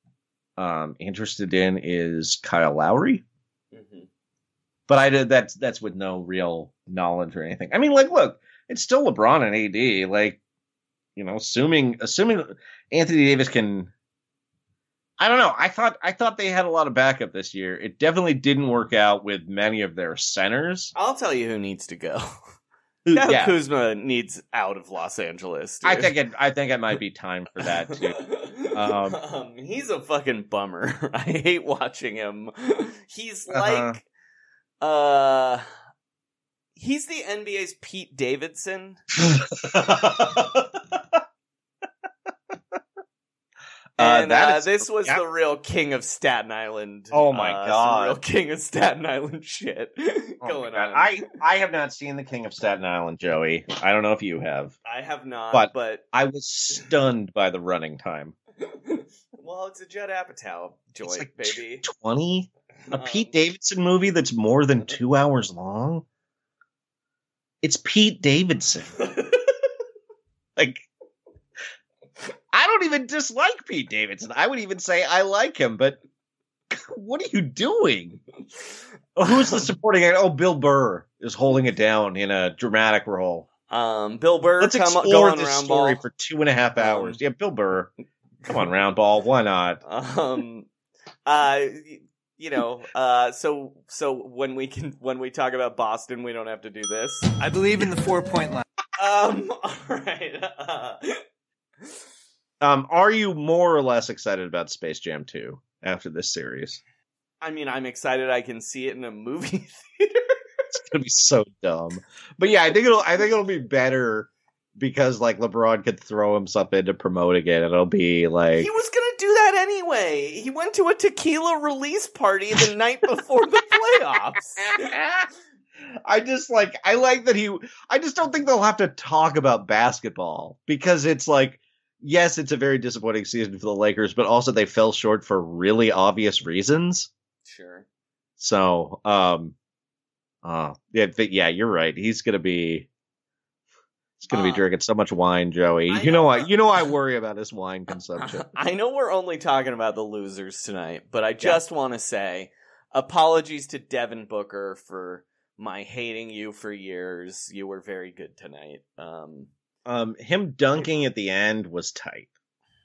um interested in is Kyle Lowry. Mhm. But I did that's that's with no real knowledge or anything. I mean, like, look, it's still LeBron and AD. Like, you know, assuming assuming Anthony Davis can. I don't know. I thought I thought they had a lot of backup this year. It definitely didn't work out with many of their centers. I'll tell you who needs to go. Who- Kyle yeah. Kuzma needs out of Los Angeles. I think it. I think it might be time for that too. Um, Um, he's a fucking bummer. I hate watching him. He's Uh-huh. like, uh, he's the NBA's Pete Davidson. Uh, And uh, is- this was yeah. the real king of Staten Island. Oh my uh, God. real king of Staten Island shit Oh going on. I I have not seen The King of Staten Island, Joey. I don't know if you have, I have not, but, but, I was stunned by the running time. well, it's a Judd Apatow joint, like baby. Twenty, a Um, Pete Davidson movie that's more than two hours long. It's Pete Davidson. like, I don't even dislike Pete Davidson. I would even say I like him, but what are you doing? Who's the supporting actor? Oh, Bill Burr is holding it down in a dramatic role. Um, Bill Burr, Let's come go explore on this round story ball. for two and a half Um, hours. yeah, Bill Burr. Come on, round ball. Why not? um uh you know uh so so when we can when we talk about boston we don't have to do this I believe in the four point line. um all right uh, Um, are you more or less excited about Space Jam 2 after this series? i mean i'm excited i can see it in a movie theater. It's gonna be so dumb. But yeah, I think it'll I think it'll be better because like LeBron could throw himself in to promote again. It'll be like he was gonna do that anyway he went to a tequila release party the night before the playoffs I just like I like that he I just don't think they'll have to talk about basketball because it's like yes, it's a very disappointing season for the Lakers, but also they fell short for really obvious reasons. sure So, um uh yeah, yeah, you're right. He's going to be he's to Uh, be drinking so much wine, Joey. I You know know. what? You know I worry about his wine consumption. I know we're only talking about the losers tonight, but I just want to say apologies to Devin Booker for my hating you for years. You were very good tonight. Um, um him dunking at the end was tight.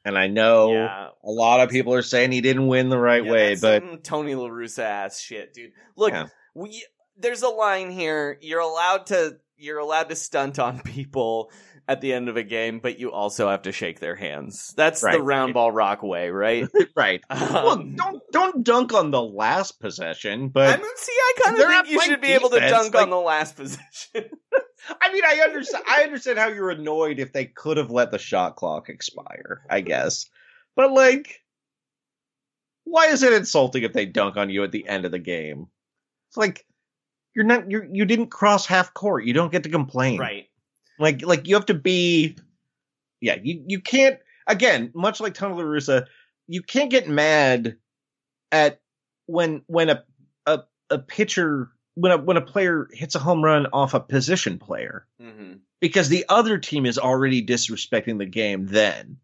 And I know Yeah. a lot of people are saying he didn't win the right yeah, way, but Tony La Russa ass shit, dude. Look, Yeah. we there's a line here. You're allowed to you're allowed to stunt on people at the end of a game, but you also have to shake their hands. That's the Right, round ball rock way, right? right. well, Um, don't don't dunk on the last possession, but I mean, see, I kind of think you should be able to dunk like- on the last position. I mean, I understand. I understand how you're annoyed if they could have let the shot clock expire. I guess, but like, why is it insulting if they dunk on you at the end of the game? It's like you're not you you didn't cross half court. You don't get to complain. right. Like like you have to be. Yeah, you you can't. Again, much like Tony La Russa, you can't get mad at when when a a, a pitcher when a when a player hits a home run off a position player hmm because the other team is already disrespecting the game then.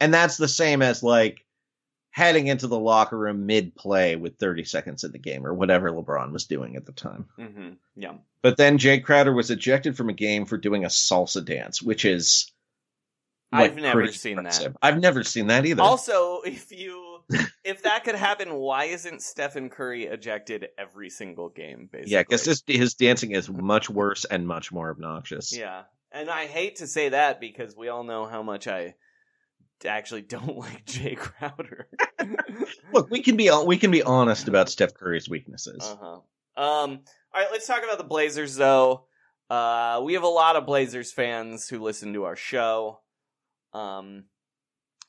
And that's the same as like heading into the locker room mid play with 30 seconds in the game or whatever LeBron was doing at the time. hmm Yeah. But then Jae Crowder was ejected from a game for doing a salsa dance, which is like, I've never seen impressive. that. I've never seen that either. Also, if you if that could happen, why isn't Stephen Curry ejected every single game? Basically, yeah, because his his dancing is much worse and much more obnoxious. Yeah, and I hate to say that because we all know how much I actually don't like Jae Crowder. Look, we can be we can be honest about Steph Curry's weaknesses. Uh huh. Um. All right, let's talk about the Blazers, though. Uh, we have a lot of Blazers fans who listen to our show. Um,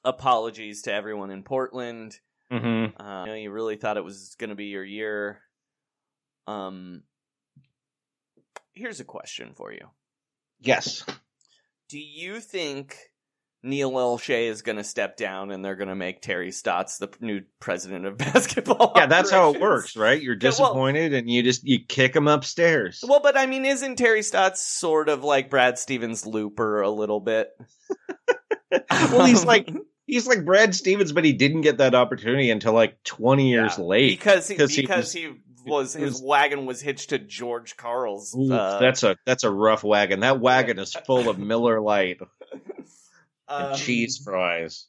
apologies to everyone in Portland. Mm-hmm. Uh, I know you really thought it was going to be your year. Um, here's a question for you: Yes. Do you think Neil Olshey is going to step down and they're going to make Terry Stotts the new president of basketball? Yeah, that's how it works, right? You're Yeah, well- disappointed and you just you kick him upstairs. Well, but I mean, isn't Terry Stotts sort of like Brad Stevens Looper a little bit? well, he's like he's like Brad Stevens, but he didn't get that opportunity until like 20 years late because he, 'cause because he he was- was, his wagon was hitched to George Karl's. Ooh, uh, that's a that's a rough wagon. That wagon is full of Miller Lite and um, cheese fries.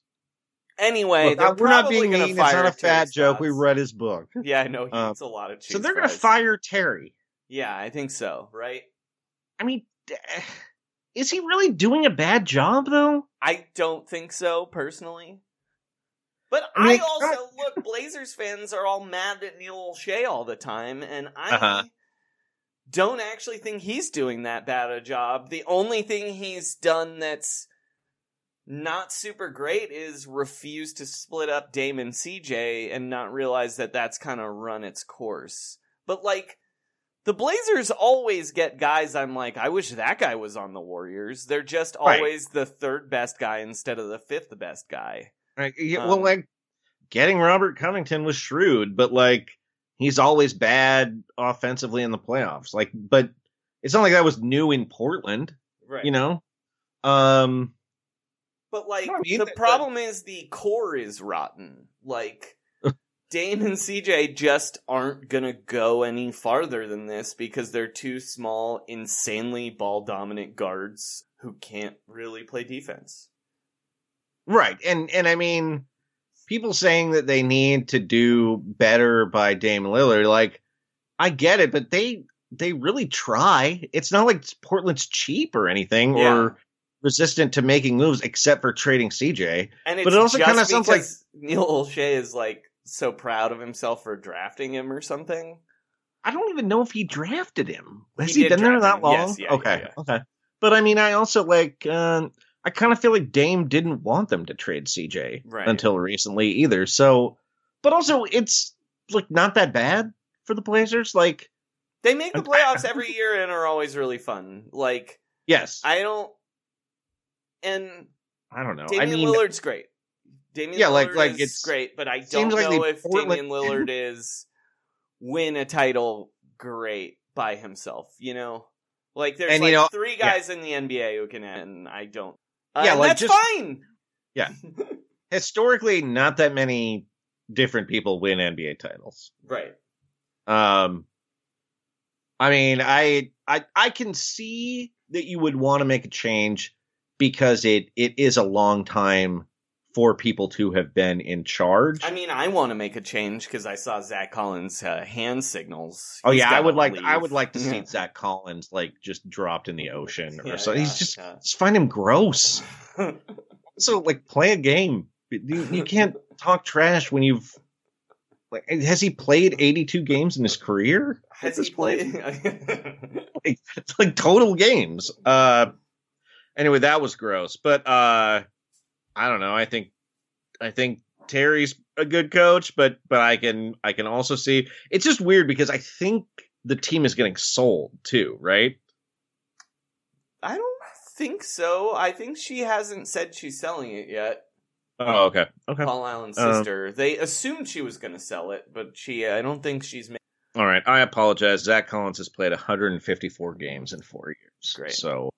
Anyway, Look, we're not being mean. It's not a fat joke. We read his book. Yeah, I know he Um, eats a lot of cheese. So they're going to fire Terry. Yeah, I think so. Right? I mean, is he really doing a bad job though? I don't think so personally. But I I it's also look. Blazers fans are all mad at Neil Olshey all the time, and I Uh-huh. don't actually think he's doing that bad a job. The only thing he's done that's not super great is refuse to split up Damon CJ and not realize that that's kind of run its course. But like. The Blazers always get guys I'm like, I wish that guy was on the Warriors. They're just Right. always the third best guy instead of the fifth best guy. Right. Yeah, Um, well, like getting Robert Covington was shrewd, but like he's always bad offensively in the playoffs. Like, but it's not like that was new in Portland, Right. you know. Um, But like No, I mean, the the- problem is the core is rotten. Like Dame and CJ just aren't gonna go any farther than this because they're two small, insanely ball dominant guards who can't really play defense. right, and and I mean, people saying that they need to do better by Dame Lillard, like I get it, but they they really try. It's not like Portland's cheap or anything Yeah. or resistant to making moves except for trading CJ. And it's but it also just kind of sounds like Neil Olshey is like so proud of himself for drafting him or something. I don't even know if he drafted him. Has He he, been there that him. long? Yes, yeah, okay, yeah, okay. But I mean, I also like. Uh, I kind of feel like Dame didn't want them to trade CJ Right. until recently either. So, but also it's like not that bad for the Blazers. Like, They make the playoffs every year and are always really fun. Like yes, I don't and I don't know. Damian I mean, Lillard's great. Damian Yeah, like- Lillard like is it's- great, but I don't like know if Portland- Damian Lillard is win a title great by himself. You know, like there's And, like you know- three yeah. guys in the NBA who can, and I don't. Uh, Yeah, like, that's just- fine. yeah. Historically, not that many different people win NBA titles. Right. Um, I mean, I I I can see that you would want to make a change because it it is a long time for people to have been in charge. I mean, I want to make a change because I saw Zach Collins' uh, hand signals. oh He's yeah, I would like leave. I would like to see Zach Collins like just dropped in the ocean or Yeah, something. yeah, He's just yeah. just find him gross. so like play a game. You, you can't talk trash when you've like has he played 82 games in his career? Has he played? like, it's like total games. Uh anyway, that was gross. But uh I don't know. I think I think Terry's a good coach, but but I can I can also see it's just weird because I think the team is getting sold too, right? I don't think so. I think she hasn't said she's selling it yet. Oh, okay. Okay. Paul Allen's Um, sister. they assumed she was going to sell it, but she. I don't think she's. Ma- All right. I apologize. Zach Collins has played 154 games in four years. Great. So,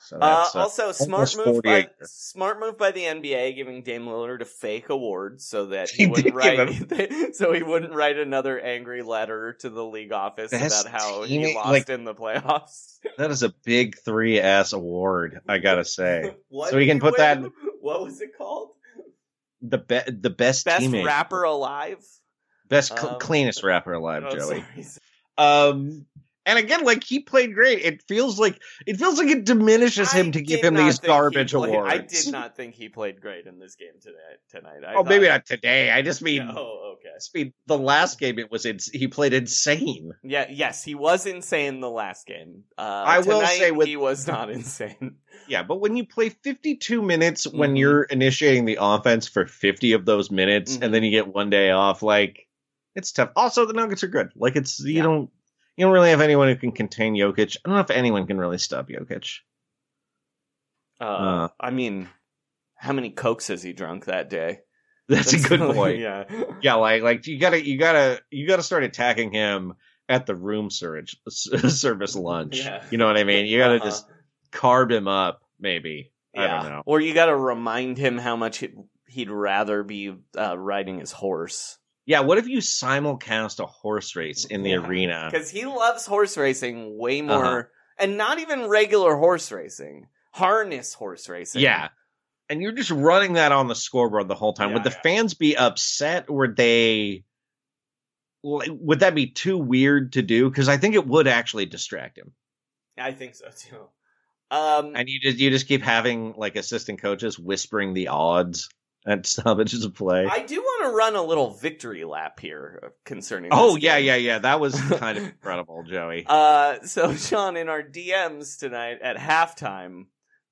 so Uh, uh, also, smart move by smart move by the NBA, giving Dame Lillard a fake award so that he, He wouldn't write so he wouldn't write another angry letter to the league office about how he lost like- in the playoffs. That is a big three S award. I gotta say. So we can put that win? What was it called? the be- the best Best teammate, rapper alive. best cl- Um, cleanest rapper alive, Oh, Joey. sorry. Um, and again, like he played great. It feels like it feels like it diminishes him to give him these garbage played- awards. I did not think he played great in this game today. Tonight. I oh, maybe not today. I just mean, Oh, okay. I mean the last game. It was ins- he played insane. Yeah, yes, he was insane the last game. Uh, I will say with- he was not insane. Yeah, but when you play 52 minutes when Mhm. you're initiating the offense for 50 of those minutes Mhm. and then you get one day off, like it's tough. Also, the Nuggets are good. Like it's you don't you don't really have anyone who can contain Jokic. I don't know if anyone can really stop Jokic. Uh, Uh. I mean, how many cokes has he drunk that day? That's, a good point. yeah. Yeah, like like you gotta you gotta you gotta start attacking him at the room service service lunch. Yeah. You know what I mean? You gotta Uh-huh. just carb him up, maybe. I don't know. Or you got to remind him how much he- he'd rather be uh, riding his horse. Yeah, what if you simulcast a horse race in the Yeah. arena? Because he loves horse racing way more, Uh-huh. and not even regular horse racing, harness horse racing. Yeah. And you're just running that on the scoreboard the whole time. would the fans be upset? Would they would that be too weird to do? Because I think it would actually distract him. I think so too. Um, And you just you just keep having like assistant coaches whispering the odds at stoppages of play. I do want to run a little victory lap here uh, concerning. oh yeah, game. yeah, yeah. That was kind of incredible, Joey. Uh, so Sean, in our DMs tonight at halftime,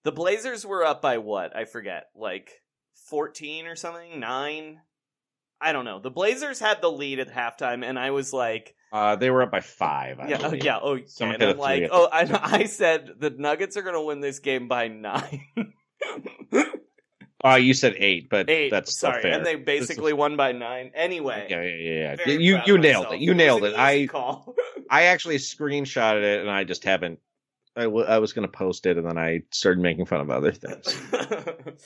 the Blazers were up by what? I forget, like fourteen or something, nine. I don't know. The Blazers had the lead at halftime, and I was like, Uh, they were up by five. I yeah, oh, believe. yeah, oh, Someone and I'm like, oh, I, I said the Nuggets are going to win this game by nine. Uh, you said eight, but Eight. that's sorry, fair. and they basically won by nine. Anyway, Yeah, yeah, yeah. yeah. You you nailed myself. it. You It nailed it. I call. I actually screenshotted it and I just haven't. I, w- I was going to post it and then I started making fun of other things. um,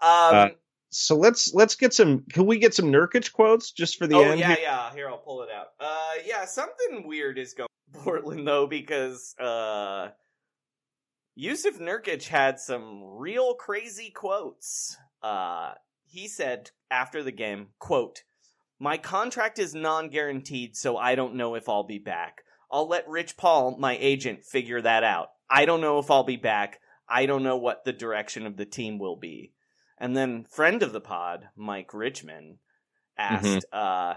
Uh, so let's let's get some. Can we get some Nurkic quotes just for the oh end? yeah, here? yeah. Here, I'll pull it out. Uh, yeah, something weird is going Portland though because uh, Jusuf Nurkic had some real crazy quotes. Uh, he said after the game, "quote My contract is non-guaranteed, so I don't know if I'll be back. I'll let Rich Paul, my agent, figure that out. I don't know if I'll be back. I don't know what the direction of the team will be." And then friend of the pod, Mike Richman, asked uh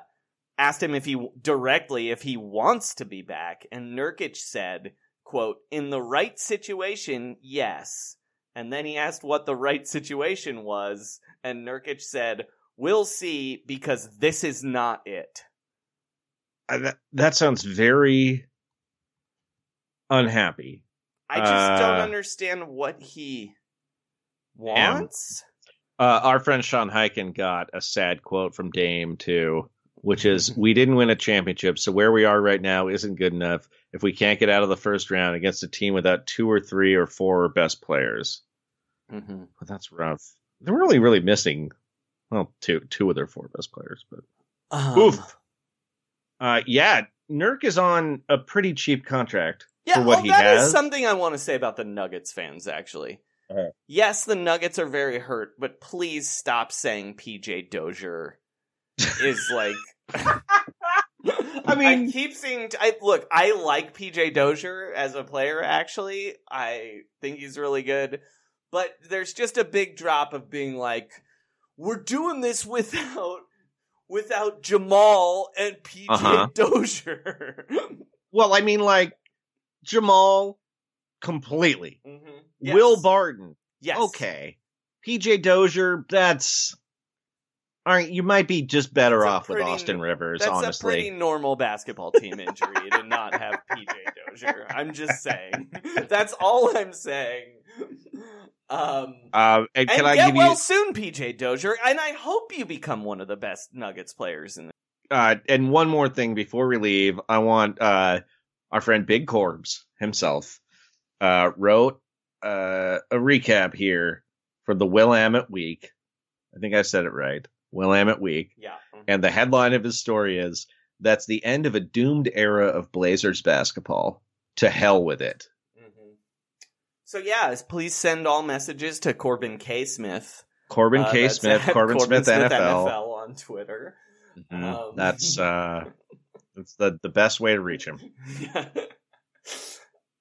asked him if he directly if he wants to be back and Nurkic said, quote, "In the right situation, yes." And then he asked what the right situation was and Nurkic said, "We'll see because this is not it." Uh, that, that sounds very unhappy. I just don't Uh, understand what he wants. Uh, our friend Sean Highkin got a sad quote from Dame too, which is, "We didn't win a championship, so where we are right now isn't good enough. If we can't get out of the first round against a team without two or three or four best players, Mm-hmm. well, that's rough. They're really, really missing, well, two two of their four best players, but Um, oof. Uh, yeah, Nurk is on a pretty cheap contract Yeah, for what oh, he that is has. something I want to say about the Nuggets fans. Actually, Uh-huh. yes, the Nuggets are very hurt, but please stop saying PJ Dozier is like. I mean, I keep seeing. I look. I like PJ Dozier as a player. Actually, I think he's really good, but there's just a big drop of being like, we're doing this without without Jamal and PJ Uh-huh. Dozier. Well, I mean, like Jamal completely. Yes. Will Barton. Yes. Okay. PJ Dozier, that's all right. You might be just better That's a off with Austin Rivers, That's honestly. a pretty normal basketball team injury to not have PJ Dozier. I'm just saying. That's all I'm saying. Um, Uh, and can and I get give well you soon, PJ Dozier, and I hope you become one of the best Nuggets players in the. uh, and one more thing before we leave? I want uh, our friend Big Corbs himself uh, wrote uh, a recap here for the Willamette week. I think I said it right. Willamette week. Yeah. And the headline of his story is that's the end of a doomed era of Blazers basketball. To hell with it. So yeah, please send all messages to Corbin K Smith. Corbin Uh, K. Smith, at Corbin, Smith, NFL. on Twitter. Mhm. Um, That's uh, that's the the best way to reach him.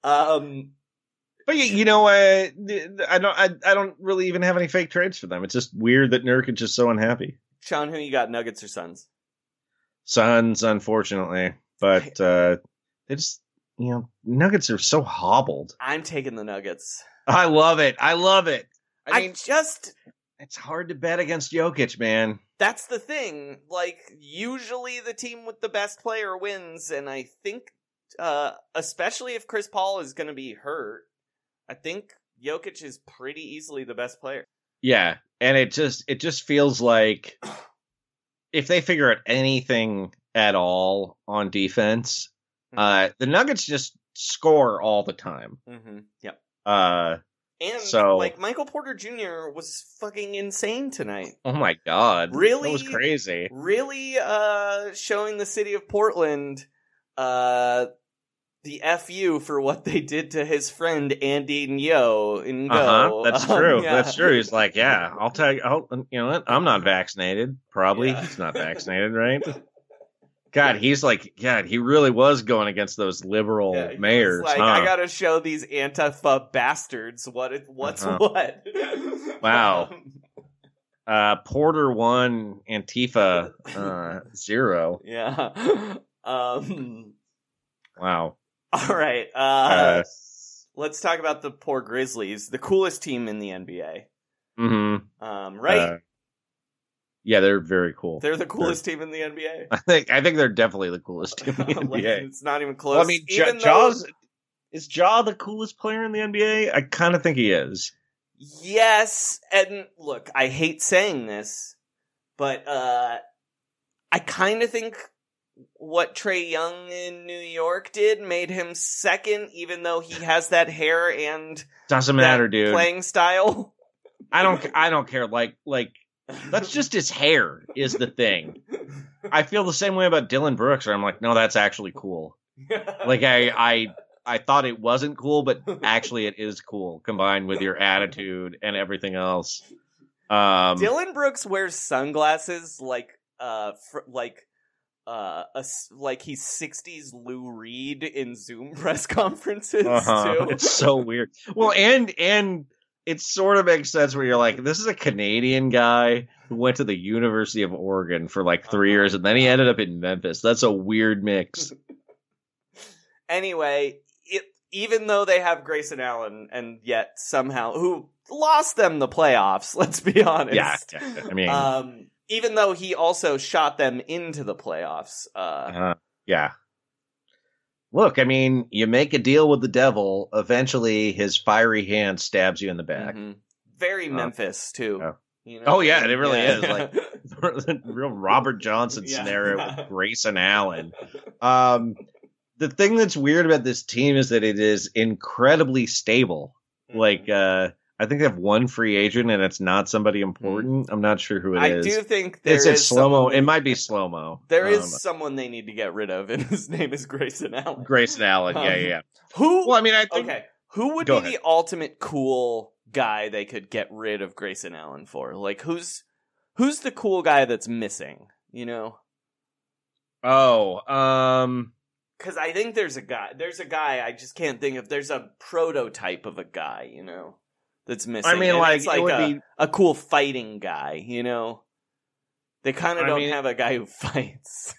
um, But you, you know, uh, I don't, I, I don't really even have any fake trades for them. It's just weird that Nurkic is so unhappy. Sean, who you got, Nuggets or Suns? Suns, unfortunately, but uh, they just, you know, Nuggets are so hobbled. I'm taking the Nuggets. I love it. I love it. I, I mean, just it's hard to bet against Jokic, man. that's the thing. Like usually the team with the best player wins, and I think, uh, especially if Chris Paul is going to be hurt, I think Jokic is pretty easily the best player. Yeah, and it just, it just feels like if they figure out anything at all on defense, uh, the Nuggets just score all the time. Mm-hmm. Yep. Uh, And So- like Michael Porter Jr. was fucking insane tonight. oh my god, Really? It was crazy. Really uh showing the city of Portland uh the FU for what they did to his friend Andy Ngo in Go. Uh huh. That's Um, true. yeah. That's true. He's like, yeah, I'll tell you. I'll, you know what? I'm not vaccinated. Probably he's not vaccinated, right? God, he's like, God, he really was going against those liberal Yeah, mayors, like huh? I gotta show these Antifa bastards what it, what's Uh-huh. what. Wow. Uh, Porter one, Antifa uh, zero. yeah. Um. Wow. All right. Uh, Uh, let's talk about the poor Grizzlies, the coolest team in the NBA. mm-hmm. Um, right? Uh, yeah, they're very cool. They're the coolest team in the NBA. I think. I think they're definitely the coolest team in the Like, NBA. it's not even close. Well, I mean, Even though- Jaws is Ja the coolest player in the NBA? I kind of think he is. Yes, and look, I hate saying this, but uh I kind of think what Trae Young in New York did made him second, even though he has that hair and Doesn't matter, dude. playing style. I don't. I don't care. Like, like that's just his hair is the thing. I feel the same way about Dillon Brooks. Where I'm like, no, that's actually cool. Like, I, I, I thought it wasn't cool, but actually, it is cool combined with your attitude and everything else. Um, Dillon Brooks wears sunglasses like uh fr- like uh a like he's 60s Lou Reed in Zoom press conferences uh-huh. too. It's so weird. Well, and and it sort of makes sense where you're like, this is a Canadian guy who went to the University of Oregon for like 3 years, and then he ended up in Memphis. That's a weird mix. anyway, it, even though they have Grayson Allen and yet somehow who lost them the playoffs, let's be honest. Yeah, yeah, I mean- um, even though he also shot them into the playoffs. Uh, Uh, yeah. Look, I mean, you make a deal with the devil, eventually his fiery hand stabs you in the back. very Uh, Memphis too. yeah. You Oh yeah, it really Yeah. is like the real Robert Johnson Yeah. scenario with Grayson Allen. Um, the thing that's weird about this team is that it is incredibly stable. Mm-hmm. Like, uh, I think they have one free agent, and it's not somebody important. I'm not sure who it Mm-hmm. I do think there it's is slow mo. It might be slow mo. There is someone they need to get rid of, and his name is Grayson Allen. Grayson Allen. Yeah, Um, yeah. yeah. Who? Well, I mean, I think. okay. Who would be ahead. the ultimate cool guy they could get rid of Grayson Allen for? Like, who's who's the cool guy that's missing? You know, Oh, um, because I think there's a guy. There's a guy. I just can't think of. There's a prototype of a guy. You know, that's missing. I mean, And like, it's it like would a, be- a cool fighting guy. You know, they kind of don't mean- have a guy who fights.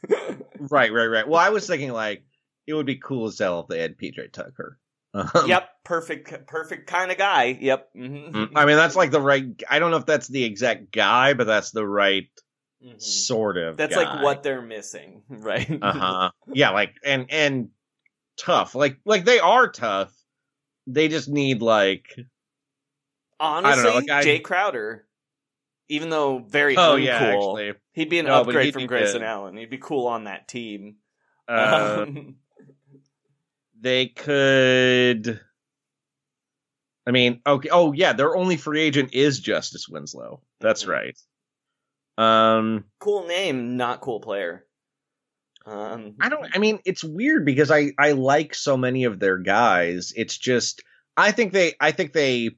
right, right, right. Well, I was thinking like it would be cool as hell if they had PJ Tucker. Um, yep, perfect, perfect kind of guy. Yep. hmm Mm, I mean, that's like the right. I don't know if that's the exact guy, but that's the right sort of. Mm-hmm. That's guy. like what they're missing, right? Uh huh. yeah, like and and tough. Like like they are tough. They just need like Honestly, know, a guy- Jae Crowder, even though very Oh, uncool, yeah, actually. he'd be an No, upgrade he'd from be Grayson good. Allen. He'd be cool on that team. Uh, Um, they could. I mean, okay. Oh, yeah. Their only free agent is Justise Winslow. That's Mm-hmm. right. Um, cool name, not cool player. Um, I don't. I mean, it's weird because I I like so many of their guys. It's just I think they I think they.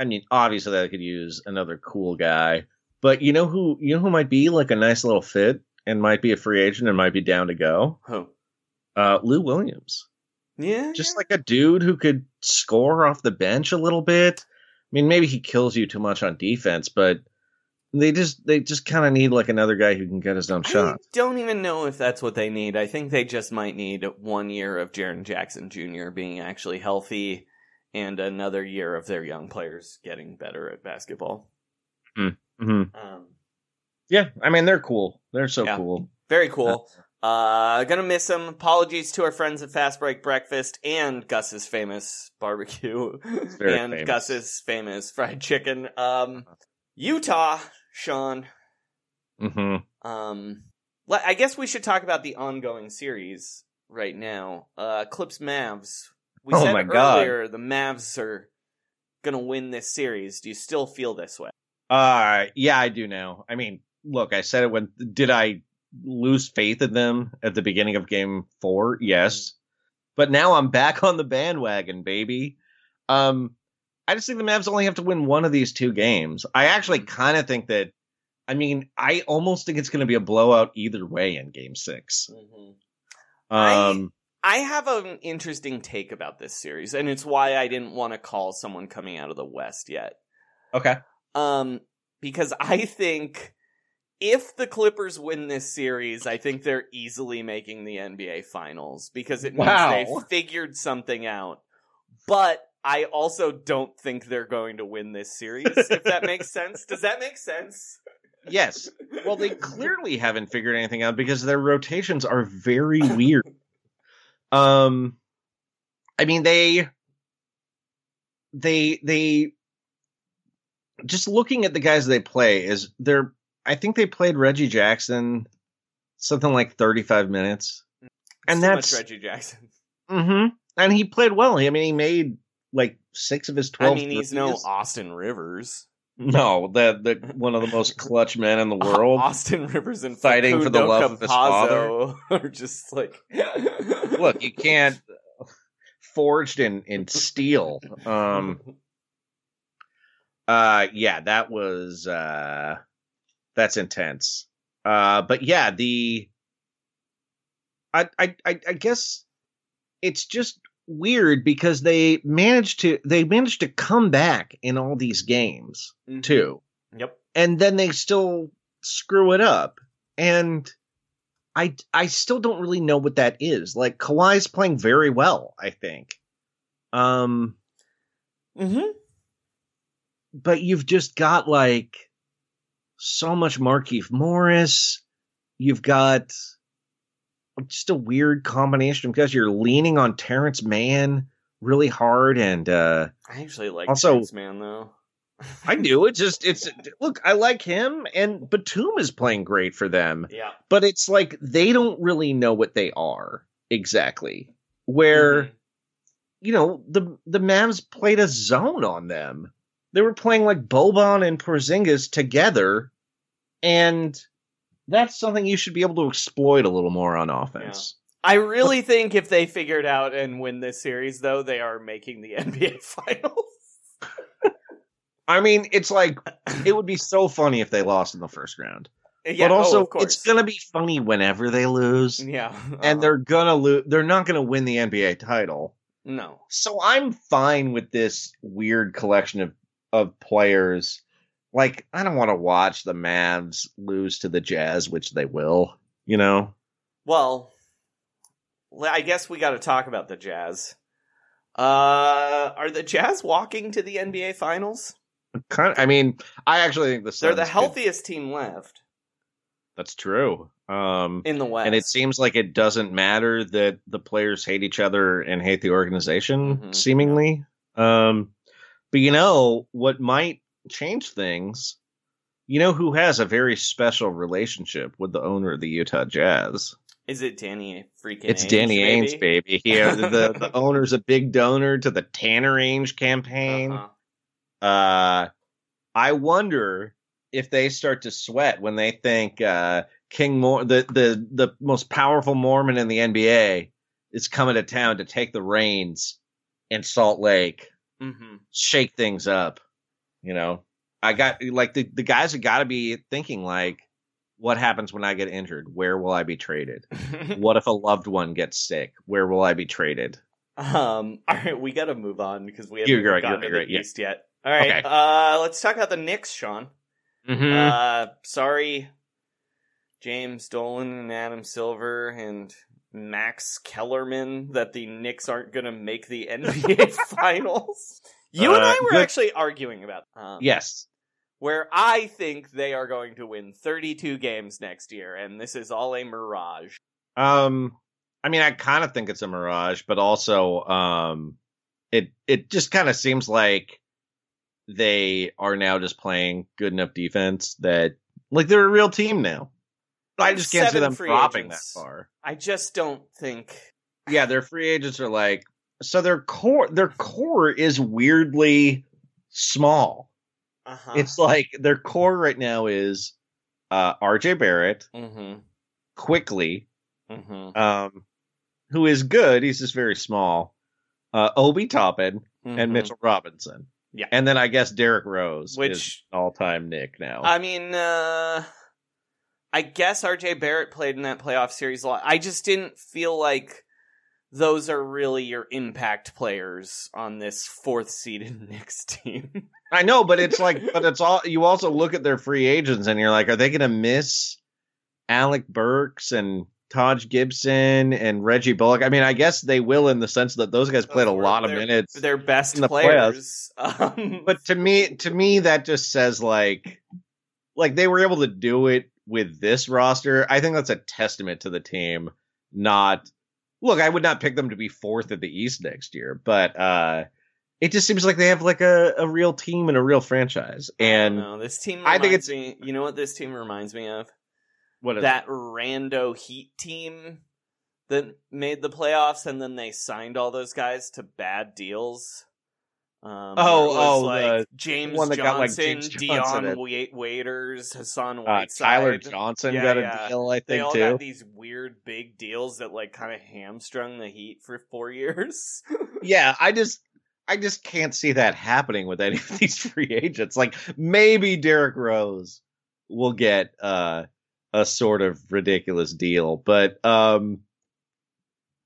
I mean, obviously they could use another cool guy, but you know who you know who might be like a nice little fit and might be a free agent and might be down to go. Who? Uh, Lou Williams. Yeah, just like a dude who could score off the bench a little bit. I mean, maybe he kills you too much on defense, but they just they just kind of need like another guy who can get his own I shot. don't even know if that's what they need. I think they just might need one year of Jaren Jackson Jr. being actually healthy and another year of their young players getting better at basketball. Mm-hmm. Um, Yeah, I mean they're cool. They're so Yeah. cool. very cool. Uh, gonna miss them. Apologies to our friends at Fast Break Breakfast and Gus's famous barbecue and famous. Gus's famous fried chicken. Um, Utah, Sean. Mm-hmm. Um, I guess we should talk about the ongoing series right now. Uh, Clips Mavs. We Oh said my God. earlier the Mavs are gonna win this series. Do you still feel this way? Uh yeah, I do now. I mean, look, I said it when did I lose faith in them at the beginning of game 4? Yes. But now I'm back on the bandwagon, baby. Um I just think the Mavs only have to win one of these two games. I actually kind of think that I mean, I almost think it's going to be a blowout either way in game 6. Um I have an interesting take about this series, and it's why I didn't want to call someone coming out of the West yet. okay. Um, because I think if the Clippers win this series, I think they're easily making the NBA Finals because it means Wow. they figured something out. But I also don't think they're going to win this series. if that makes sense, does that make sense? Yes. Well, they clearly haven't figured anything out because their rotations are very weird. Um, I mean they they they just looking at the guys they play is they're I think they played Reggie Jackson something like 35 minutes. And Too that's Reggie Jackson. hmm and he played well. I mean he made like 6 of his 12 I mean, he's no. Austin Rivers. No, the the one of the most clutch men in the world. Austin Rivers and Fighting for the love of his father. Are just like Look, you can't forged in in steel. Um uh yeah, that was uh that's intense. Uh but yeah, the I I I, I guess it's just weird because they managed to they managed to come back in all these games too. Yep. And then they still screw it up. And I I still don't really know what that is. Like Kawhi's playing very well, I think. Um Mm-hmm. but you've just got like so much Markeith Morris. You've got just a weird combination because you're leaning on Terance Mann really hard and uh I actually like Also- Terance Mann though. I do. It just it's look, I like him and Batum is playing great for them. Yeah. But it's like they don't really know what they are exactly. Where Mm-hmm. you know, the the Mavs played a zone on them. They were playing like Boban and Porzingis together and that's something you should be able to exploit a little more on offense. I really think if they figured out and win this series, though, they are making the NBA Finals. I mean, it's like it would be so funny if they lost in the first round. Yeah, but oh, also of it's gonna be funny whenever they lose. Yeah, and they're gonna lose. They're not gonna win the NBA title. no. So I'm fine with this weird collection of of players. Like I don't want to watch the Mavs lose to the Jazz, which they will. You know, Well, well, I guess we got to talk about the Jazz. Uh, are the Jazz walking to the NBA Finals? Kind. of, I mean, I actually think the They're the Suns could- healthiest team left That's true. Um, in the West. and it seems like it doesn't matter that the players hate each other and hate the organization, Mhm. seemingly. Um, But you know what might change things? You know who has a very special relationship with the owner of the Utah Jazz? Is it Danny freaking? It's Ainge, Danny baby? Ainge, baby. Yeah, the, the the owner's a big donor to the Tanner Ainge campaign. Uh-huh. Uh, I wonder if they start to sweat when they think uh, King Mor- the the the most powerful Mormon in the NBA is coming to town to take the reins in Salt Lake, Mm-hmm. shake things up. You know, I got like the the guys have got to be thinking like, what happens when I get injured? Where will I be traded? what if a loved one gets sick? Where will I be traded? Um, all right, we got to move on because we haven't You're right, gotten to right, the yeah. East yet. All right, Okay. uh, let's talk about the Knicks, Sean. Mhm. Uh, sorry, James Dolan and Adam Silver and Max Kellerman that the Knicks aren't going to make the NBA Finals. You and Uh, I were good- actually arguing about um, Yes. where I think they are going to win 32 games next year, and this is all a mirage. Um, I mean, I kind of think it's a mirage, but also, um, it it just kind of seems like they are now just playing good enough defense that like they're a real team now. I just can't see them dropping agents. that far. I just don't think. Yeah, their free agents are like so their core their core is weirdly small. Uh-huh. It's like their core right now is uh RJ Barrett, Mm-hmm. Quickley, Mm-hmm. um, who is good. He's just very small. Uh, Obi Toppin Mhm. and Mitchell Robinson. Yeah. And then I guess Derrick Rose, Which- is all time Knick now. I mean, uh, I guess RJ Barrett played in that playoff series a lot. I just didn't feel like those are really your impact players on this fourth seeded Knicks team. I know, but it's like, but it's all. You also look at their free agents, and you're like, are they going to miss Alec Burks and Taj Gibson and Reggie Bullock? I mean, I guess they will in the sense that those guys played a lot of Their- minutes. Their best in the players. Um, but to me, to me, that just says like, like they were able to do it with this roster. I think that's a testament to the team. Not look, I would not pick them to be fourth in the East next year, but uh it just seems like they have like a, a real team and a real franchise. And no, this team. I think it's- me. You know what this team reminds me of? What is that rando Heat team that made the playoffs, and then they signed all those guys to bad deals. Um, Oh, it oh, like the James that got, like, Johnson, James Johnson Dion Wait- Waiters, Hassan uh, Whiteside, Tyler Johnson Yeah, got a yeah. deal, I think They all too. got these weird big deals that like kind of hamstrung the Heat for four years. yeah, I just I just can't see that happening with any of these free agents. Like maybe Derrick Rose will get uh a sort of ridiculous deal, but um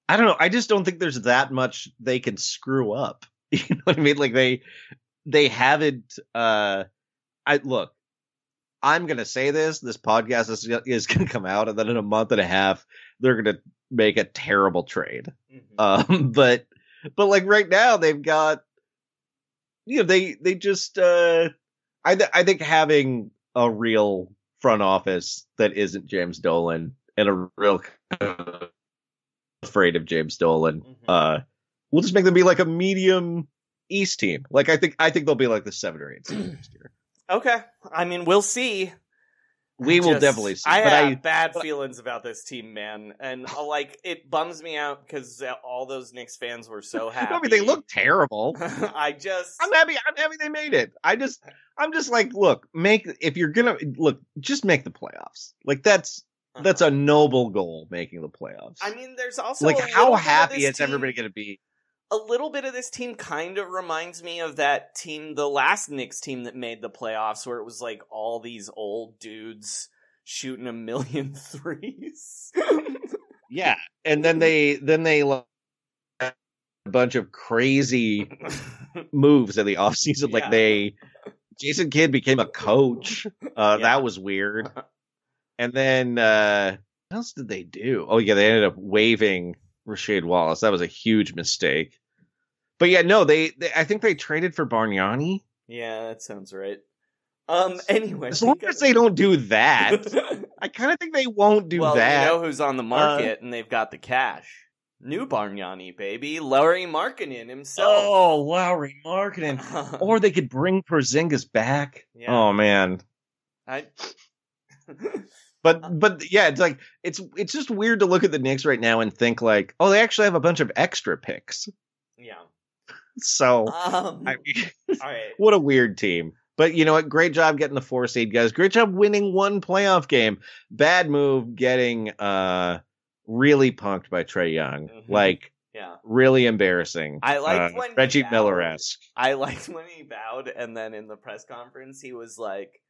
I don't know. I just don't think there's that much they can screw up. You know what I mean? Like they they haven't uh I look, I'm gonna say this. This podcast is is gonna come out, and then in a month and a half, they're gonna make a terrible trade. Um, but but like right now, they've got you know they they just uh I th- I think having a real front office that isn't James Dolan and a real afraid of James Dolan uh we'll just make them be like a medium East team. Like I think I think they'll be like the seven or eight next year. okay, I mean we'll see. We will just- definitely see. I but have I bad feelings about this team, man, and uh, like it bums me out because all those Knicks fans were so happy. I mean they look terrible. I just I'm happy. I'm happy they made it. I just, I'm just like, look, make if you're gonna look, just make the playoffs. Like that's that's a noble goal, making the playoffs. Uh-huh. I mean, there's also like how little bit of happy is team- everybody gonna be? A little bit of this team kind of reminds me of that team, the last Knicks team that made the playoffs, where it was like all these old dudes shooting a million threes. Yeah, and then they then they like, a bunch of crazy moves in the offseason. Like Yeah. they, Jason Kidd became a coach. Uh, That was weird. And then uh, what else did they do? Oh yeah, they ended up waiving Rashad Wallace. That was a huge mistake. But yeah, no, they, they I think they traded for Bargnani. yeah, that sounds right. Um. Anyway, As long as they don't do that, I kind of think they won't do well, that. you know who's on the market, and they've got the cash. New Bargnani, baby. Lauri Markkanen himself. Oh, Lowry Marketing. or they could bring Porzingis back. Yeah. Oh man. I, But but yeah, it's like it's it's just weird to look at the Knicks right now and think like, oh, they actually have a bunch of extra picks. yeah. So Um, I mean, all right. what a weird team. But you know what? Great job getting the four seed, guys. Great job winning one playoff game. Bad move getting uh really punked by Trae Young. Like Yeah. really embarrassing. I liked uh, when Reggie. Miller esque. I liked when he bowed, and then in the press conference, he was like,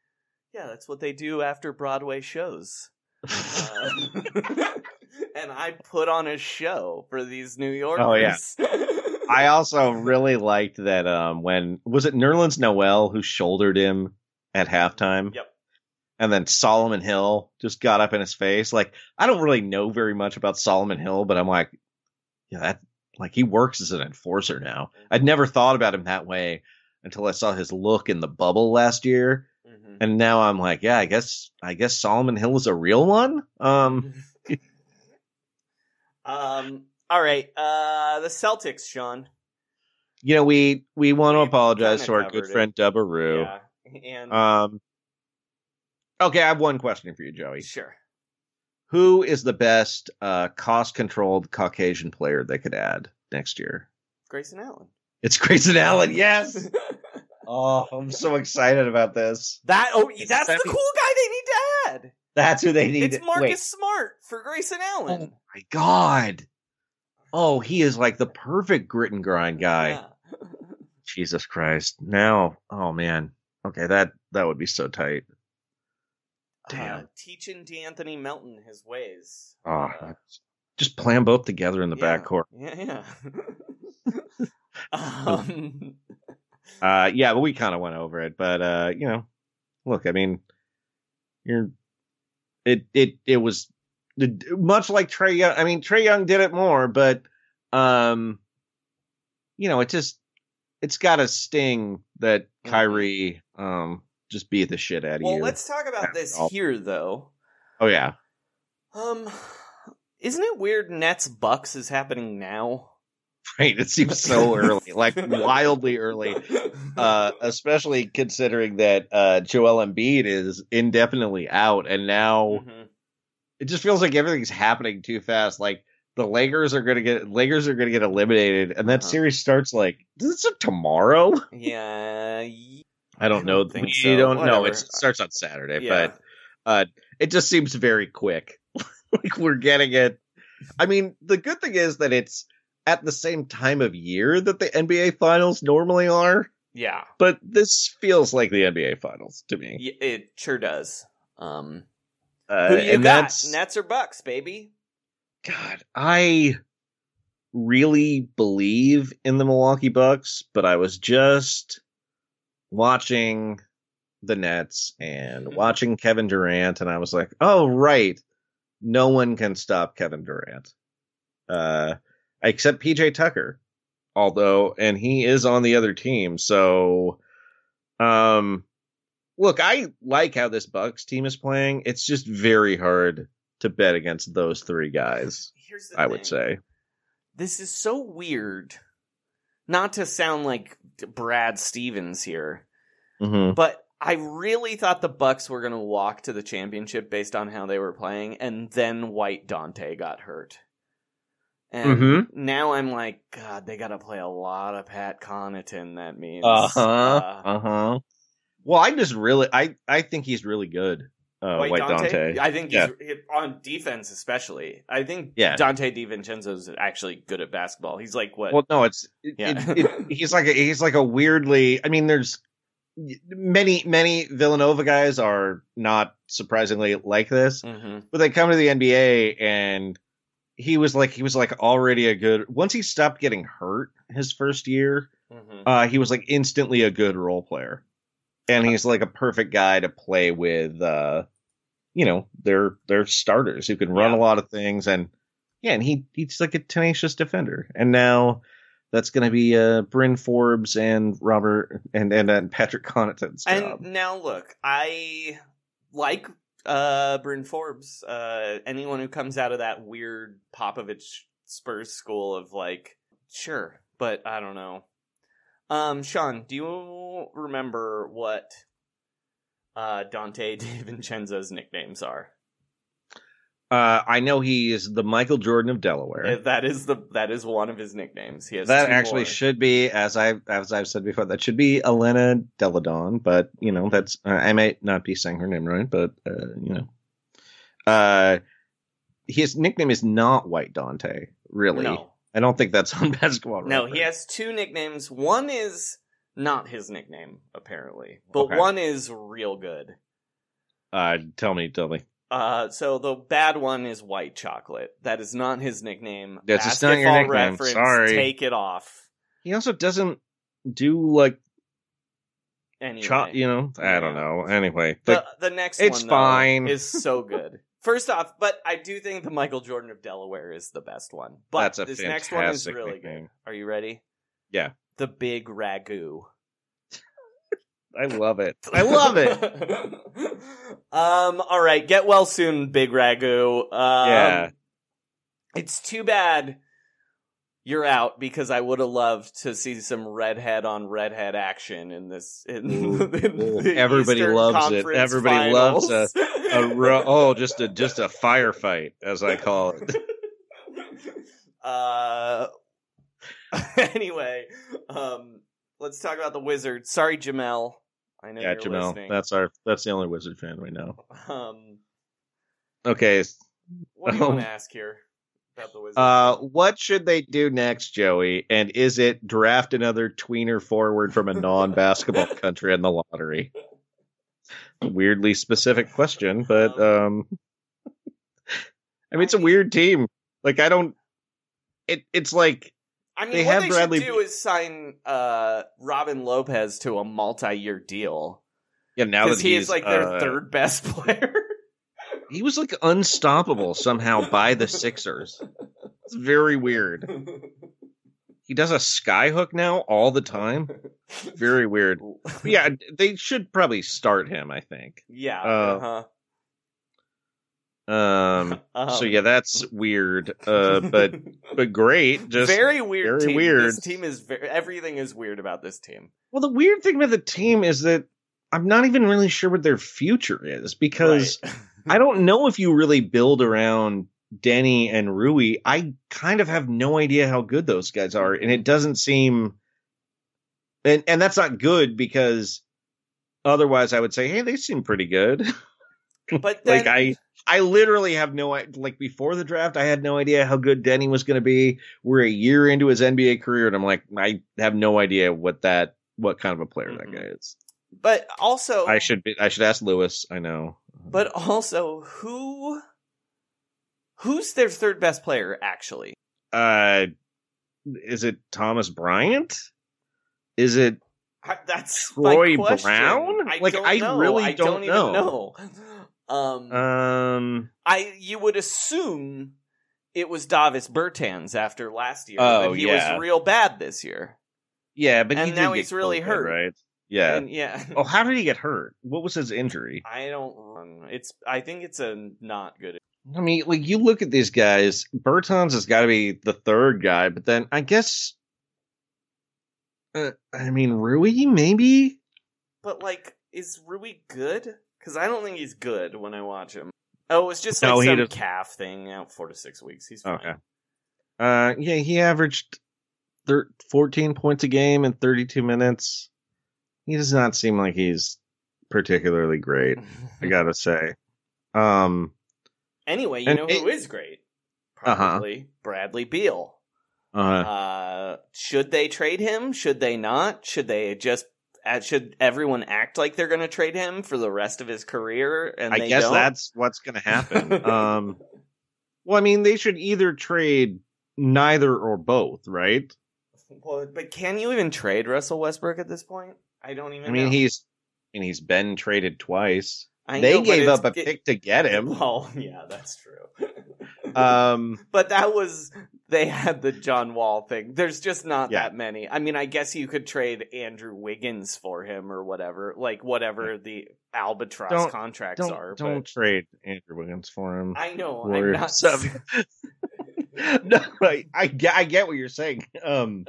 "Yeah, that's what they do after Broadway shows." Uh, and I put on a show for these New Yorkers. Oh yeah. I also really liked that um when was it Nerlens Noel who shouldered him at halftime? Yep. And then Solomon Hill just got up in his face. Like I don't really know very much about Solomon Hill, but I'm like, yeah, that like he works as an enforcer now. I'd never thought about him that way until I saw his look in the bubble last year. Mm-hmm. And now I'm like, yeah, I guess I guess Solomon Hill is a real one. Um Um. All right. Uh, the Celtics, Sean. you know, we we want to apologize to our good it. friend Dubbaroo. Yeah. And Um. Okay, I have one question for you, Joey. sure. Who is the best uh, cost-controlled Caucasian player they could add next year? Grayson Allen. It's Grayson Allen. Yes. oh, I'm so excited about this. That oh, that's the cool guy they need to add. That's who they need. It's Marcus Wait. Smart for Grayson Allen. my God. Oh, he is like the perfect grit and grind guy. Yeah. Jesus Christ. Now, oh man. Okay, that that would be so tight. Damn. Uh, teaching De'Anthony Melton his ways. Oh, that's- just play them both together in the Yeah. backcourt. Yeah, yeah. um, Uh, yeah, but we kind of went over it. But uh, you know, look, I mean, you're it it it was much like Trae Young. I mean, Trae Young did it more, but um, you know, it just it's got a sting that Kyrie um just beat the shit out of Mm-hmm. well, let's talk about this all. here, though. Oh yeah, Um, isn't it weird? Nets Bucks is happening now. right. It seems so early, like wildly early. uh, especially considering that uh, Joel Embiid is indefinitely out, and now Mhm. it just feels like everything's happening too fast. Like the Lakers are gonna get Lakers are gonna get eliminated, and that Uh-huh. series starts like does it start tomorrow? Yeah, I don't, know. we so. don't know. It starts on Saturday, Yeah. but uh, it just seems very quick. like we're getting it. I mean, the good thing is that it's at the same time of year that the NBA finals normally are. yeah, But this feels like the NBA finals to me. y- it sure does. Um, Uh, who you and got? that's Nets or Bucks, baby? God. I really believe in the Milwaukee Bucks, but I was just watching the Nets and watching Kevin Durant, and I was like, oh right, no one can stop Kevin Durant, uh, except PJ Tucker. Although, and he is on the other team, so um, look, I like how this Bucks team is playing. It's just very hard to bet against those three guys. Here's the I thing. would say. this is so weird. Not to sound like Brad Stevens here, Mm-hmm. but I really thought the Bucks were going to walk to the championship based on how they were playing, and then White Donte got hurt. And Mhm. now I'm like, God, they got to play a lot of Pat Connaughton. That means, Uh huh. uh, Uh huh. Well, I just really, I, I think he's really good. Uh, White, Donte. I think Yeah. he's on defense, especially. I think Yeah. Donte DiVincenzo's actually good at basketball. He's like what? Well, no, it's it, Yeah. it, it, he's like a, he's like a weirdly. I mean, there's many many Villanova guys are not surprisingly like this, Mhm. but they come to the NBA and he was like he was like already a good. Once he stopped getting hurt his first year, Mhm. uh, he was like instantly a good role player, and he's like a perfect guy to play with. Uh, you know, they're they're starters who can run Yeah. a lot of things, and yeah, and he he's like a tenacious defender. And now that's going to be uh, Bryn Forbes and Robert and and, and Patrick Connaughton's job. And now look, I like uh Bryn Forbes. Uh anyone who comes out of that weird Popovich Spurs school of like, sure, but I don't know. Um, Sean, do you remember what uh, Donte DiVincenzo's nicknames are? Uh, I know he is the Michael Jordan of Delaware. That is the that is one of his nicknames. He has that actually more. should be, as I as I've said before, that should be Elena Delle Donne. But you know, that's uh, I might not be saying her name right, but uh, you know, uh, his nickname is not White Donte. Really, No. I don't think that's on basketball. No, he has two nicknames. One is not his nickname, apparently, but Okay. one is real good. Uh, tell me, tell me. Uh, so the bad one is white chocolate. That is not his nickname. That's just not your nickname. Reference, Sorry. take it off. He also doesn't do like, Anyway, cho- you know, I don't know. Anyway, the the next it's one though, fine. is so good. First off, but I do think the Michael Jordan of Delaware is the best one. But That's a this next one is really nickname. good. Are you ready? yeah, The Big Ragu. I love it. I love it. Um. All right. Get well soon, Big Ragu. Um, Yeah. It's too bad you're out because I would have loved to see some redhead on redhead action in this. In, in the Everybody Eastern loves it. Conference Everybody loves a, Finals. a ro- oh, just a just a firefight, as I call it. Uh. anyway, um, let's talk about the wizard. Sorry, Jamel. I know yeah, Jamel. listening. That's our that's the only Wizard fan we know. Um, Okay. what do you want Um, to ask here about the Wizards? Uh, what should they do next, Joey? And is it draft another tweener forward from a non-basketball country in the lottery? Weirdly specific question, but um, I mean, it's a weird team. Like, I don't. It it's like I mean, they what they Bradley. should do is sign uh, Robin Lopez to a multi-year deal yeah, now that because he he's is like their uh, third best player. he was like unstoppable somehow by the Sixers. It's very weird. He does a skyhook now all the time. Very weird. But yeah, they should probably start him. I think. yeah. Uh, uh-huh. Um, so Um, yeah, that's weird. Uh, but but great. Just very weird. Very team. weird. This team is very, everything is weird about this team. Well, the weird thing about the team is that I'm not even really sure what their future is because I don't know if you really build around Deni and Rui. I kind of have no idea how good those guys are, and it doesn't seem. And and that's not good because otherwise I would say, hey, they seem pretty good. But like I I literally have no like before the draft I had no idea how good Deni was going to be. We're a year into his NBA career and I'm like I have no idea what that what kind of a player that guy is. But also, I should be I should ask Lewis, I know. but also, who who's their third best player actually? Uh is it Thomas Bryant? Is it That's Troy. Brown? I Like, don't I know. really I don't even know. know. Um, um I you would assume it was Davis Bertans after last year, Oh, but he yeah. was real bad this year. yeah, but he and did now get he's really COVID, hurt. right? Yeah. And yeah. oh, how did he get hurt? What was his injury? I don't. It's. I think it's a not good. I mean, like you look at these guys, Bertans has got to be the third guy, but then I guess, uh, I mean, Rui maybe. But like, is Rui good? Because I don't think he's good when I watch him. Oh, it's just like No, some does- calf thing out four to six weeks. He's fine. Okay. Uh, yeah, he averaged thir- 14 points a game in 32 minutes. He does not seem like he's particularly great. I gotta say. Um, Anyway, you know it- who is great? Uh-huh. Probably Bradley Beal. uh, Uh, should they trade him? Should they not? Should they just? Should everyone act like they're going to trade him for the rest of his career? And I guess don't? that's what's gonna happen. um, well, I mean, they should either trade neither or both, right? Well, but can you even trade Russell Westbrook at this point? I don't even. I mean, know. he's and he's been traded twice. I they know, gave up a it- pick to get him. Oh, yeah, that's true. Um, but that was they had the John Wall thing. There's just not Yeah. that many. I mean, I guess you could trade Andrew Wiggins for him or whatever, like whatever the albatross Don't- contracts don't are. don't but trade Andrew Wiggins for him. I know. I'm Warriors not. seven. no, I, I get I get what you're saying. Um,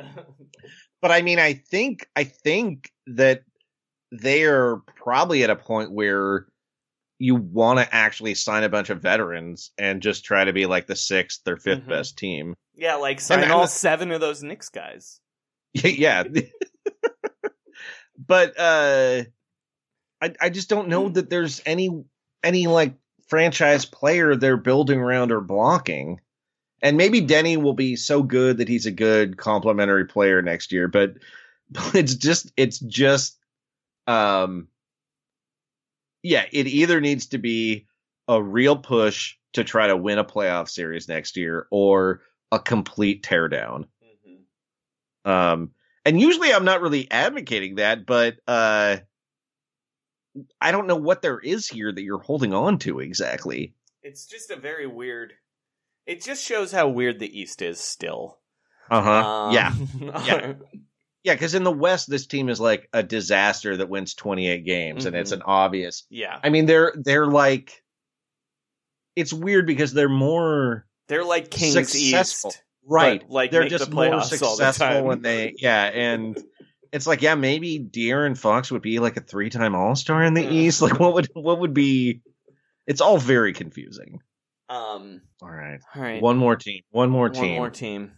but I mean, I think I think that they're probably at a point where you want to actually sign a bunch of veterans and just try to be like the sixth or 5th Mhm. best team. Yeah, like sign and- all seven of those Knicks guys. yeah. but uh I I just don't know that there's any any like franchise player they're building around or blocking. And maybe Deni will be so good that he's a good complementary player next year, but, but it's just it's just um yeah, it either needs to be a real push to try to win a playoff series next year or a complete teardown. Um, and usually I'm not really advocating that, but uh, I don't know what there is here that you're holding on to exactly. It's just a very weird. It just shows how weird the East is still. Uh huh. Um, yeah. Yeah. Yeah. Because in the West, this team is like a disaster that wins 28 games, and it's Mhm. an obvious. Yeah. I mean, they're they're like. It's weird because they're more They're like Kings successful. East. right? like, they're make the just more the successful when they yeah, and it's like yeah, maybe De'Aaron Fox would be like a three time All Star in the Yeah. East. Like what would what would be? It's all very confusing. Um. All right, All right. one more team, one more team. One more team.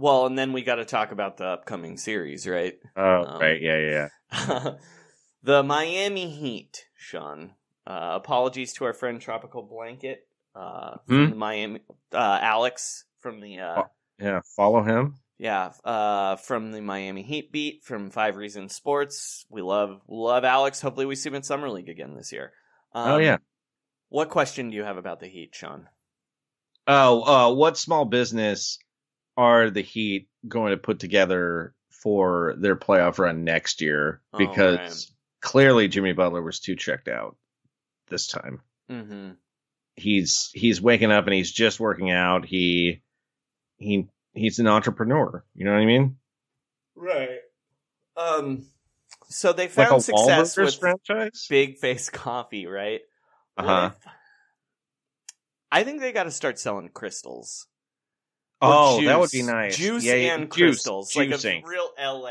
Well, and then we got to talk about the upcoming series, right? Oh Um, right, yeah, yeah. yeah. the Miami Heat, Sean. Uh, apologies to our friend Tropical Blanket. Uh, from Hmm? the Miami, uh, Alex from the uh, Yeah, follow him. yeah, uh, from the Miami Heat beat from Five Reasons Sports. We love love Alex. Hopefully, we see him in summer league again this year. Um, oh yeah. What question do you have about the Heat, Sean? Oh, uh, what small business are the Heat going to put together for their playoff run next year? Oh, Because right. clearly Jimmy Butler was too checked out this time. Mm-hmm. He's he's waking up and he's just working out. He he he's an entrepreneur. You know what I mean? Right. Um. So they found a success Wahlburgers with franchise. Big Face Coffee, right? Uh huh. I think they got to start selling crystals. Oh, that would be nice. Juice Yeah, and juice, crystals, juicing. like a real LA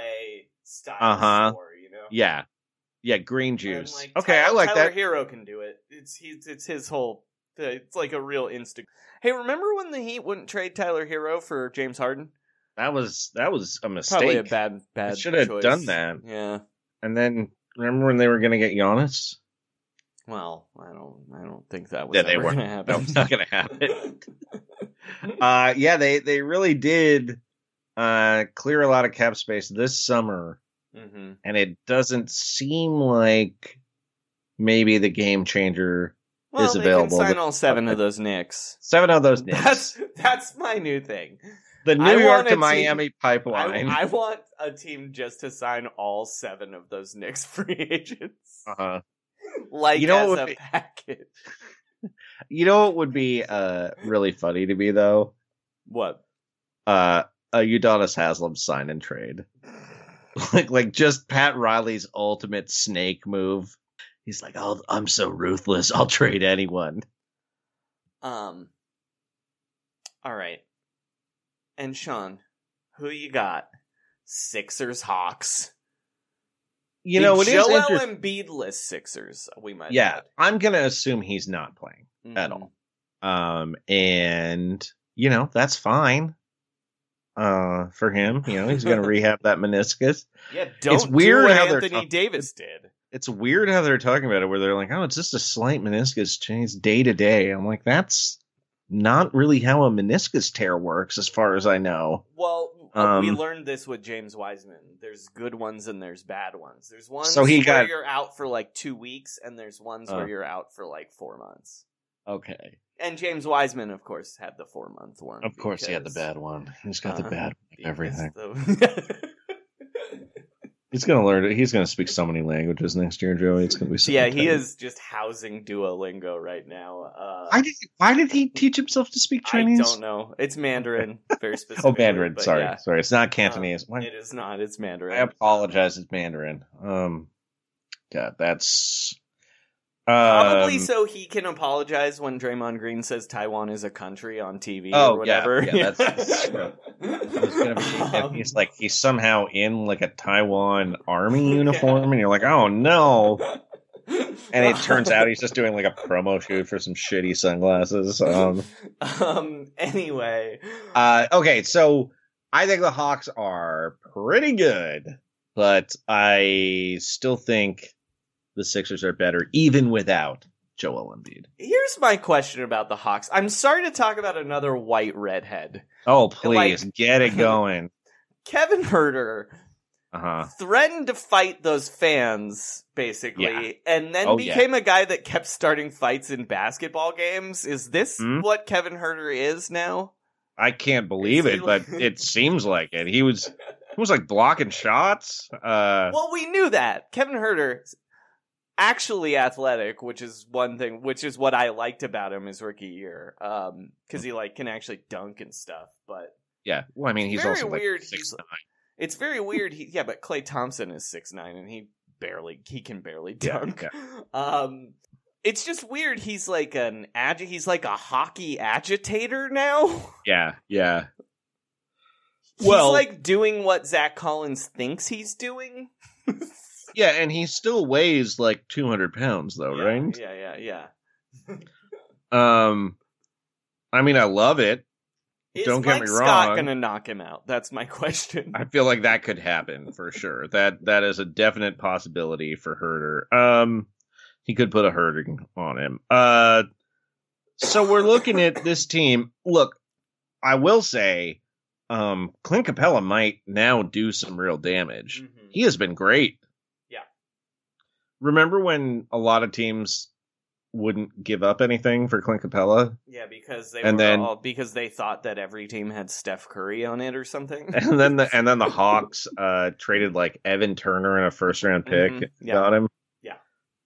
style Uh-huh. store, you know. Yeah, yeah, green juice. like, okay, Tyler, I like Tyler that. Hero can do it. It's he's it's his whole. It's like a real instant. Hey, remember when the Heat wouldn't trade Tyler Herro for James Harden? That was that was a mistake. Probably a bad bad. should have done that. Yeah. And then remember when they were going to get Giannis? Well, I don't. I don't think that was Yeah, they weren't. going to happen. That was not going to happen. uh, yeah, they they really did uh, clear a lot of cap space this summer, hmm and it doesn't seem like maybe the game changer Well, is available. sign all seven of those Knicks. Seven of those Knicks. That's that's my new thing. the New I York to Miami I, pipeline. I want a team just to sign all seven of those Knicks free agents, uh-huh. like You know as a package. You know what would be uh, really funny to me though? What? Uh, a Udonis Haslem sign and trade. like like just Pat Riley's ultimate snake move. He's like, "I'll, I'm so ruthless. I'll trade anyone." Um. All right. And Sean, who you got? Sixers, Hawks. You The know, it is Joel. Embiid-less Sixers. We might. Yeah, I'm gonna assume he's not playing add. at all. Um, and you know that's fine. Uh, for him, you know, he's gonna rehab that meniscus. Yeah, don't It's weird do how Anthony Davis did. It's weird how they're talking about it, where they're like, "Oh, it's just a slight meniscus change day to day." I'm like, that's not really how a meniscus tear works, as far as I know. Well, uh, we Um, learned this with James Wiseman. There's good ones and there's bad ones. There's ones So he where got- you're out for like two weeks, and there's ones Uh. where you're out for like four months. Okay, And James Wiseman, of course, had the four month one. of course he had the bad one. He's got the uh, bad one. Everything. the- He's gonna learn it. He's gonna speak so many languages next year, Joey. It's gonna be so yeah, he is just housing Duolingo right now. Uh, Why did why did he teach himself to speak Chinese? I don't know. It's Mandarin, very specific. Oh, Mandarin. Sorry, yeah. sorry. It's not Cantonese. Why- It is not. It's Mandarin. I apologize. It's Mandarin. Um, God, that's Probably Um, so he can apologize when Draymond Green says Taiwan is a country on TV Oh, or whatever. yeah, that's true. He's gonna be, and he's like he's somehow in like a Taiwan army uniform, and you're like, oh no. And it turns out he's just doing like a promo shoot for some shitty sunglasses. Um, um. Anyway, uh, okay, so I think the Hawks are pretty good, but I still think the Sixers are better, even without Joel Embiid. here's my question about the Hawks. I'm sorry to talk about another white redhead. Oh, please Like- get it going. Kevin Huerter Uh huh. threatened to fight those fans basically Yeah. and then Oh, yeah. became a guy that kept starting fights in basketball games is this Hmm? what kevin huerter is now I can't believe Is it, but it seems like it. He was he was like blocking shots. Uh, well we knew that kevin huerter actually athletic which is one thing which is what i liked about him his rookie year um because he like can actually dunk and stuff but yeah. Well, I mean, he's very also like weird. six He's- it's very weird he yeah but klay thompson is six nine and he barely he can barely Yeah, dunk um it's just weird he's like an agi he's like a hockey agitator now Yeah, yeah. he's Well- like doing what zach collins thinks he's doing Yeah, and he still weighs like 200 pounds, though, right? yeah yeah yeah Um, I mean, I love it. is Don't get Mike me Scott wrong. gonna knock him out that's my question I feel like that could happen for sure. That that is a definite possibility for Huerter. Um, he could put a hurting on him. Uh, so we're looking at this team. Look, I will say, um, Clint Capela might now do some real damage. He has been great. Remember when a lot of teams wouldn't give up anything for Clint Capela? yeah because they And were then- all because they thought that every team had steph curry on it or something and then the and then the Hawks uh traded like Evan Turner and a first round pick Mhm, yeah. got him. Yeah.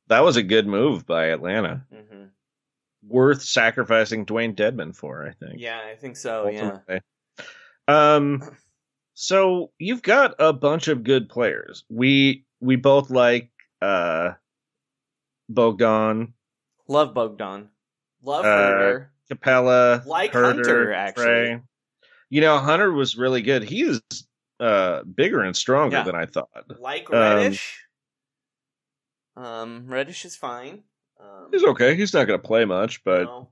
That was a good move by Atlanta. hmm Worth sacrificing Dewayne Dedmon for, I think. yeah i think so yeah. Um so you've got a bunch of good players. We we both like uh Bogdan, love bogdan love Uh, Capela, Like Huerter, Hunter, actually. Trae. You know, Hunter was really good. He is uh bigger and stronger Yeah. than I thought. like Um, reddish um reddish is fine um He's okay. He's not going to play much, but no.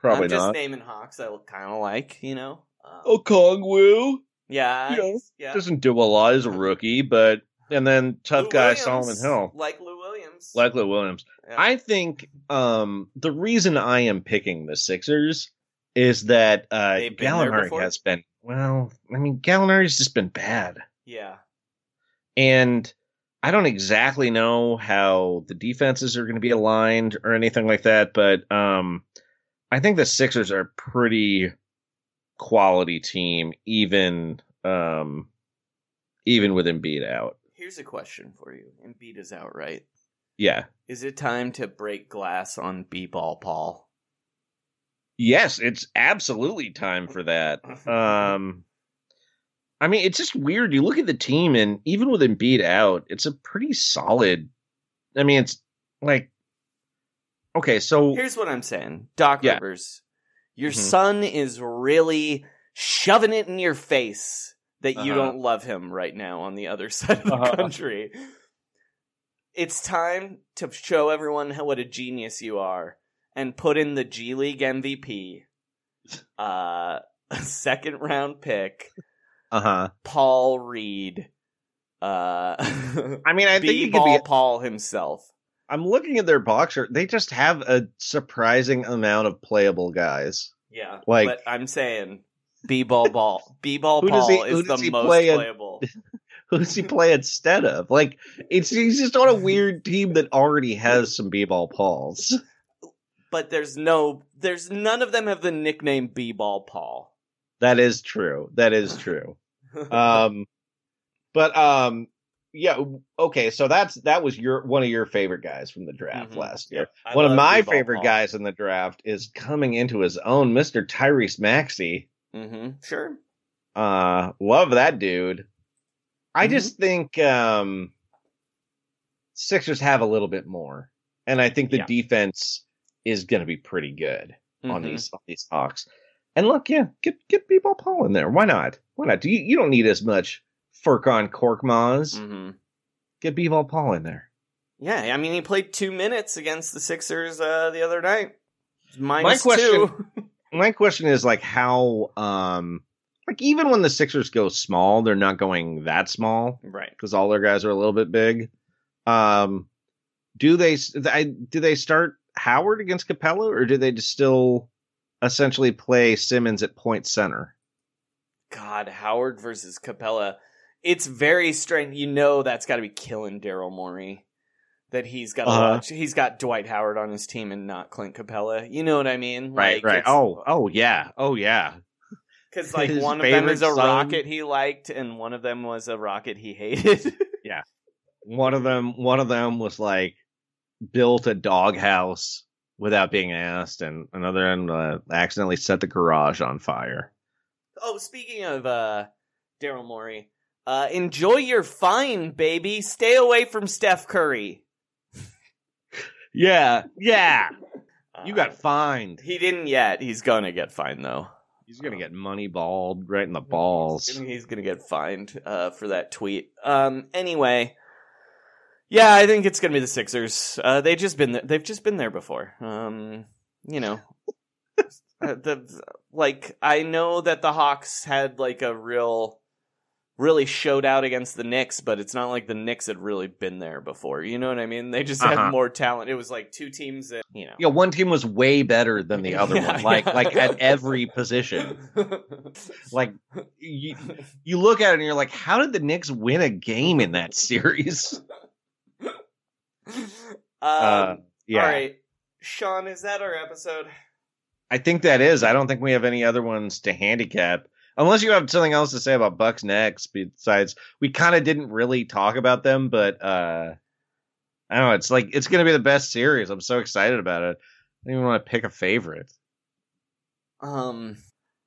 probably I'm just not. naming hawks i kind of like you know um, Oh, Kongwu yeah yeah. yeah doesn't do a lot as a rookie, but and then tough Lou guy Williams, Solomon Hill, like lou williams like Lou Williams. Yeah. I think um the reason I am picking the Sixers is that uh They've been there Gallinari has been well. I mean, Gallinari's just been bad, yeah and I don't exactly know how the defenses are going to be aligned or anything like that, but um I think the Sixers are a pretty quality team, even um even with Embiid out. Here's a question for you Embiid is out right Yeah. is it time to break glass on b-ball paul Yes, it's absolutely time for that. Um I mean, it's just weird. You look at the team and even with Embiid out, it's a pretty solid I mean, it's like Okay, so Here's what I'm saying, Doc Yeah. Rivers. Your Mhm. son is really shoving it in your face that you Uh-huh. don't love him right now on the other side of the Uh-huh. country. It's time to show everyone how, what a genius you are and put in the G League MVP, uh, a second round pick, uh-huh. Paul Reed. Uh, I mean, I think he could B-ball be Paul himself. I'm looking at their boxer. They just have a surprising amount of playable guys. Yeah, Like- but I'm saying B-ball ball, B-ball Who Paul he- is the he most play playable. Who does he play instead of? Like, it's he's just on a weird team that already has some b-ball Pauls. But there's no, there's none of them have the nickname B-ball Paul. That is true. That is true. um but um yeah okay so that's that was your one of your favorite guys from the draft Mhm. last year I one of my favorite Paul. guys in the draft is coming into his own mr tyrese maxey mm-hmm. Sure. uh love that dude i Mhm. just think um sixers have a little bit more and I think the Yeah. defense is going to be pretty good on Mhm. these on these Hawks. And look, yeah, get get B-ball Paul in there. Why not? Why not? You you don't need as much Furkan Korkmaz. hmm Get B-ball Paul in there. Yeah, I mean, he played two minutes against the Sixers uh, the other night. My Minus question, two. my question is like how um like even when the Sixers go small, they're not going that small right. because all their guys are a little bit big. Um, do they I, do they start Howard against Capela or do they just still essentially play Simmons at point center? God, Howard versus Capela. It's very strange. You know that's got to be killing Daryl Morey. That he's got Uh-huh. watch. He's got Dwight Howard on his team and not Clint Capela. You know what I mean? Right, right. Oh, oh yeah, oh yeah. because like his one of them is a son- rocket he liked, and one of them was a rocket he hated. Yeah. One of them one of them was like built a doghouse without being asked, and another one uh, accidentally set the garage on fire. oh, speaking of uh, Daryl Morey, uh, enjoy your fine, baby. Stay away from Steph Curry. Yeah, yeah. You got fined. He didn't yet. He's gonna get fined though. He's gonna get money balled right in the balls. He's gonna, he's gonna get fined uh, for that tweet. Um. Anyway, yeah, I think it's gonna be the Sixers. Uh, they just been there. They've just been there before. Um. You know. uh, the like I know that the Hawks had like a real really showed out against the Knicks, but it's not like the Knicks had really been there before. You know what I mean? They just had Uh-huh. more talent. It was like two teams that, you know. Yeah, one team was way better than the other Yeah, one, like yeah. like at every position. Like you, you look at it and you're like, how did the Knicks win a game in that series? Um, Uh, yeah. All right. Sean, is that our episode? I think that is. I don't think we have any other ones to handicap. Unless you have something else to say about Bucks next, besides we kind of didn't really talk about them, but uh I don't know, it's like it's gonna be the best series. I'm so excited about it. I don't even want to pick a favorite. Um,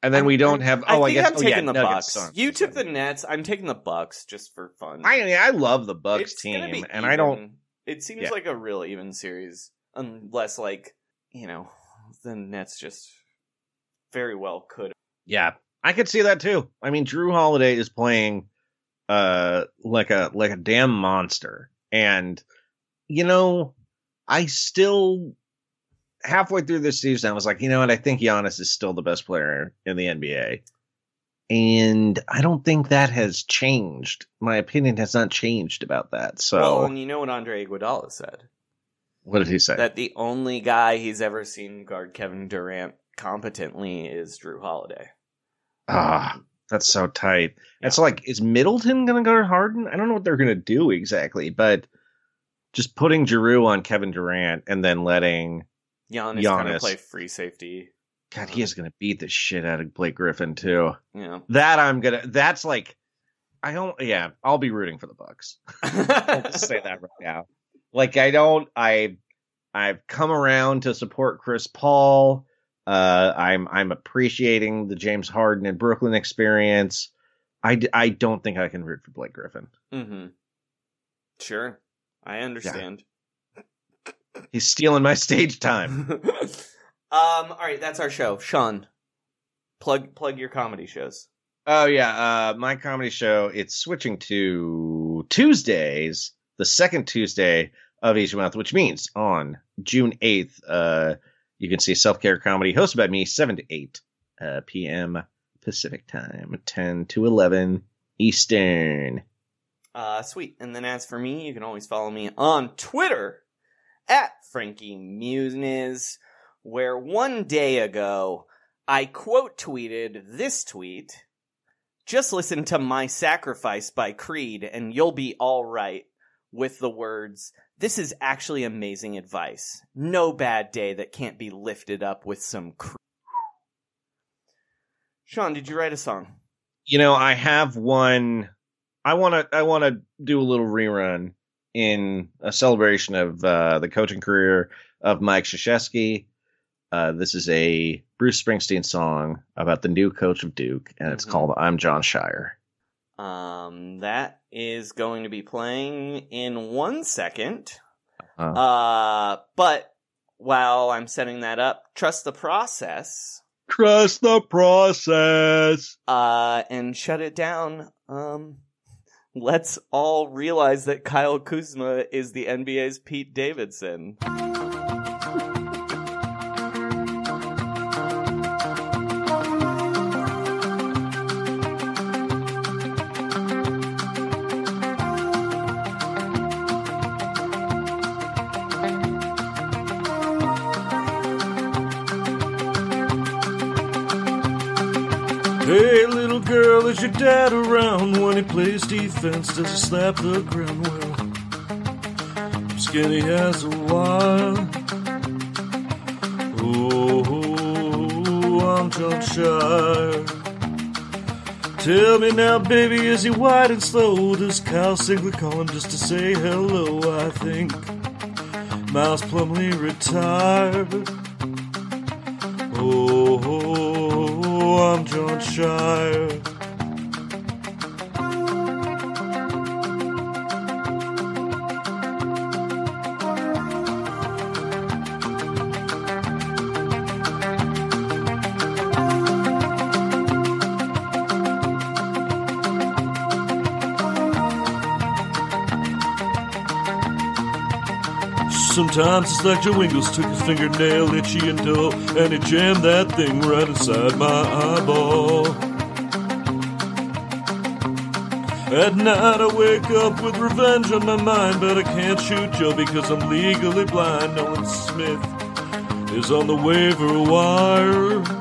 And then we don't have oh I, think guess I'm oh, taking yeah, the Nuggets. Bucks. You took the Nets. I'm taking the Bucks just for fun. I mean, I love the Bucks It's team, and I don't. It seems Yeah. like a real even series, unless like you know the Nets just very well could. Yeah, I could see that too. I mean, Jrue Holiday is playing uh like a like a damn monster, and you know, I still halfway through this season, I was like, you know what? I think Giannis is still the best player in the NBA, and I don't think that has changed. My opinion has not changed about that. So, Well, and you know what Andre Iguodala said what did he say? that the only guy he's ever seen guard Kevin Durant competently is Jrue Holiday. Ah, that's so tight. It's like, is Middleton going to go to Harden? I don't know what they're going to do exactly, but just putting Jrue on Kevin Durant and then letting Giannis, kind Giannis- of play free safety. God, he is going to beat the shit out of Blake Griffin too. Know, That I'm gonna. That's like, I don't. Yeah, I'll be rooting for the Bucks. I'll just say that right now. Like, I don't. I I've come around to support Chris Paul. Uh, I'm I'm appreciating the James Harden and Brooklyn experience. I, d- I don't think I can root for Blake Griffin. Mm-hmm. Sure, I understand. He's stealing my stage time. Um, all right, that's our show. Sean, plug plug your comedy shows. Oh yeah, uh, my comedy show. It's switching to Tuesdays, the second Tuesday of each month, which means on June eighth, uh, you can see self care comedy hosted by me, seven to eight uh, p.m. Pacific time, ten to eleven Eastern. Uh, sweet. And then as for me, you can always follow me on Twitter at Frankie Muniz, where one day ago I quote tweeted this tweet. Just listen to My Sacrifice by Creed and you'll be alright with the words, this is actually amazing advice. No bad day that can't be lifted up with some Creed. Sean, did you write a song? You know, I have one. I want to. I want to do a little rerun in a celebration of uh, the coaching career of Mike Krzyzewski. Uh, this is a Bruce Springsteen song about the new coach of Duke, and it's Mhm. called "I'm Jon Scheyer." Um, that is going to be playing in one second. Uh, but while I'm setting that up, trust the process. Trust the process. Uh, and shut it down. Um, let's all realize that Kyle Kuzma is the NBA's Pete Davidson. Hey, little girl, is your dad around when he plays defense? Does he slap the ground well? Skinny has a while. Oh, I'm Jon Scheyer. Tell me now, baby, is he white and slow? Does Kyle Singler call him just to say hello? I think Miles Plumlee retired. I'm Sometimes it's like Joe Ingles took his fingernail itchy and dull, and he jammed that thing right inside my eyeball. At night I wake up with revenge on my mind, but I can't shoot Joe because I'm legally blind. Nolan Smith is on the waiver wire.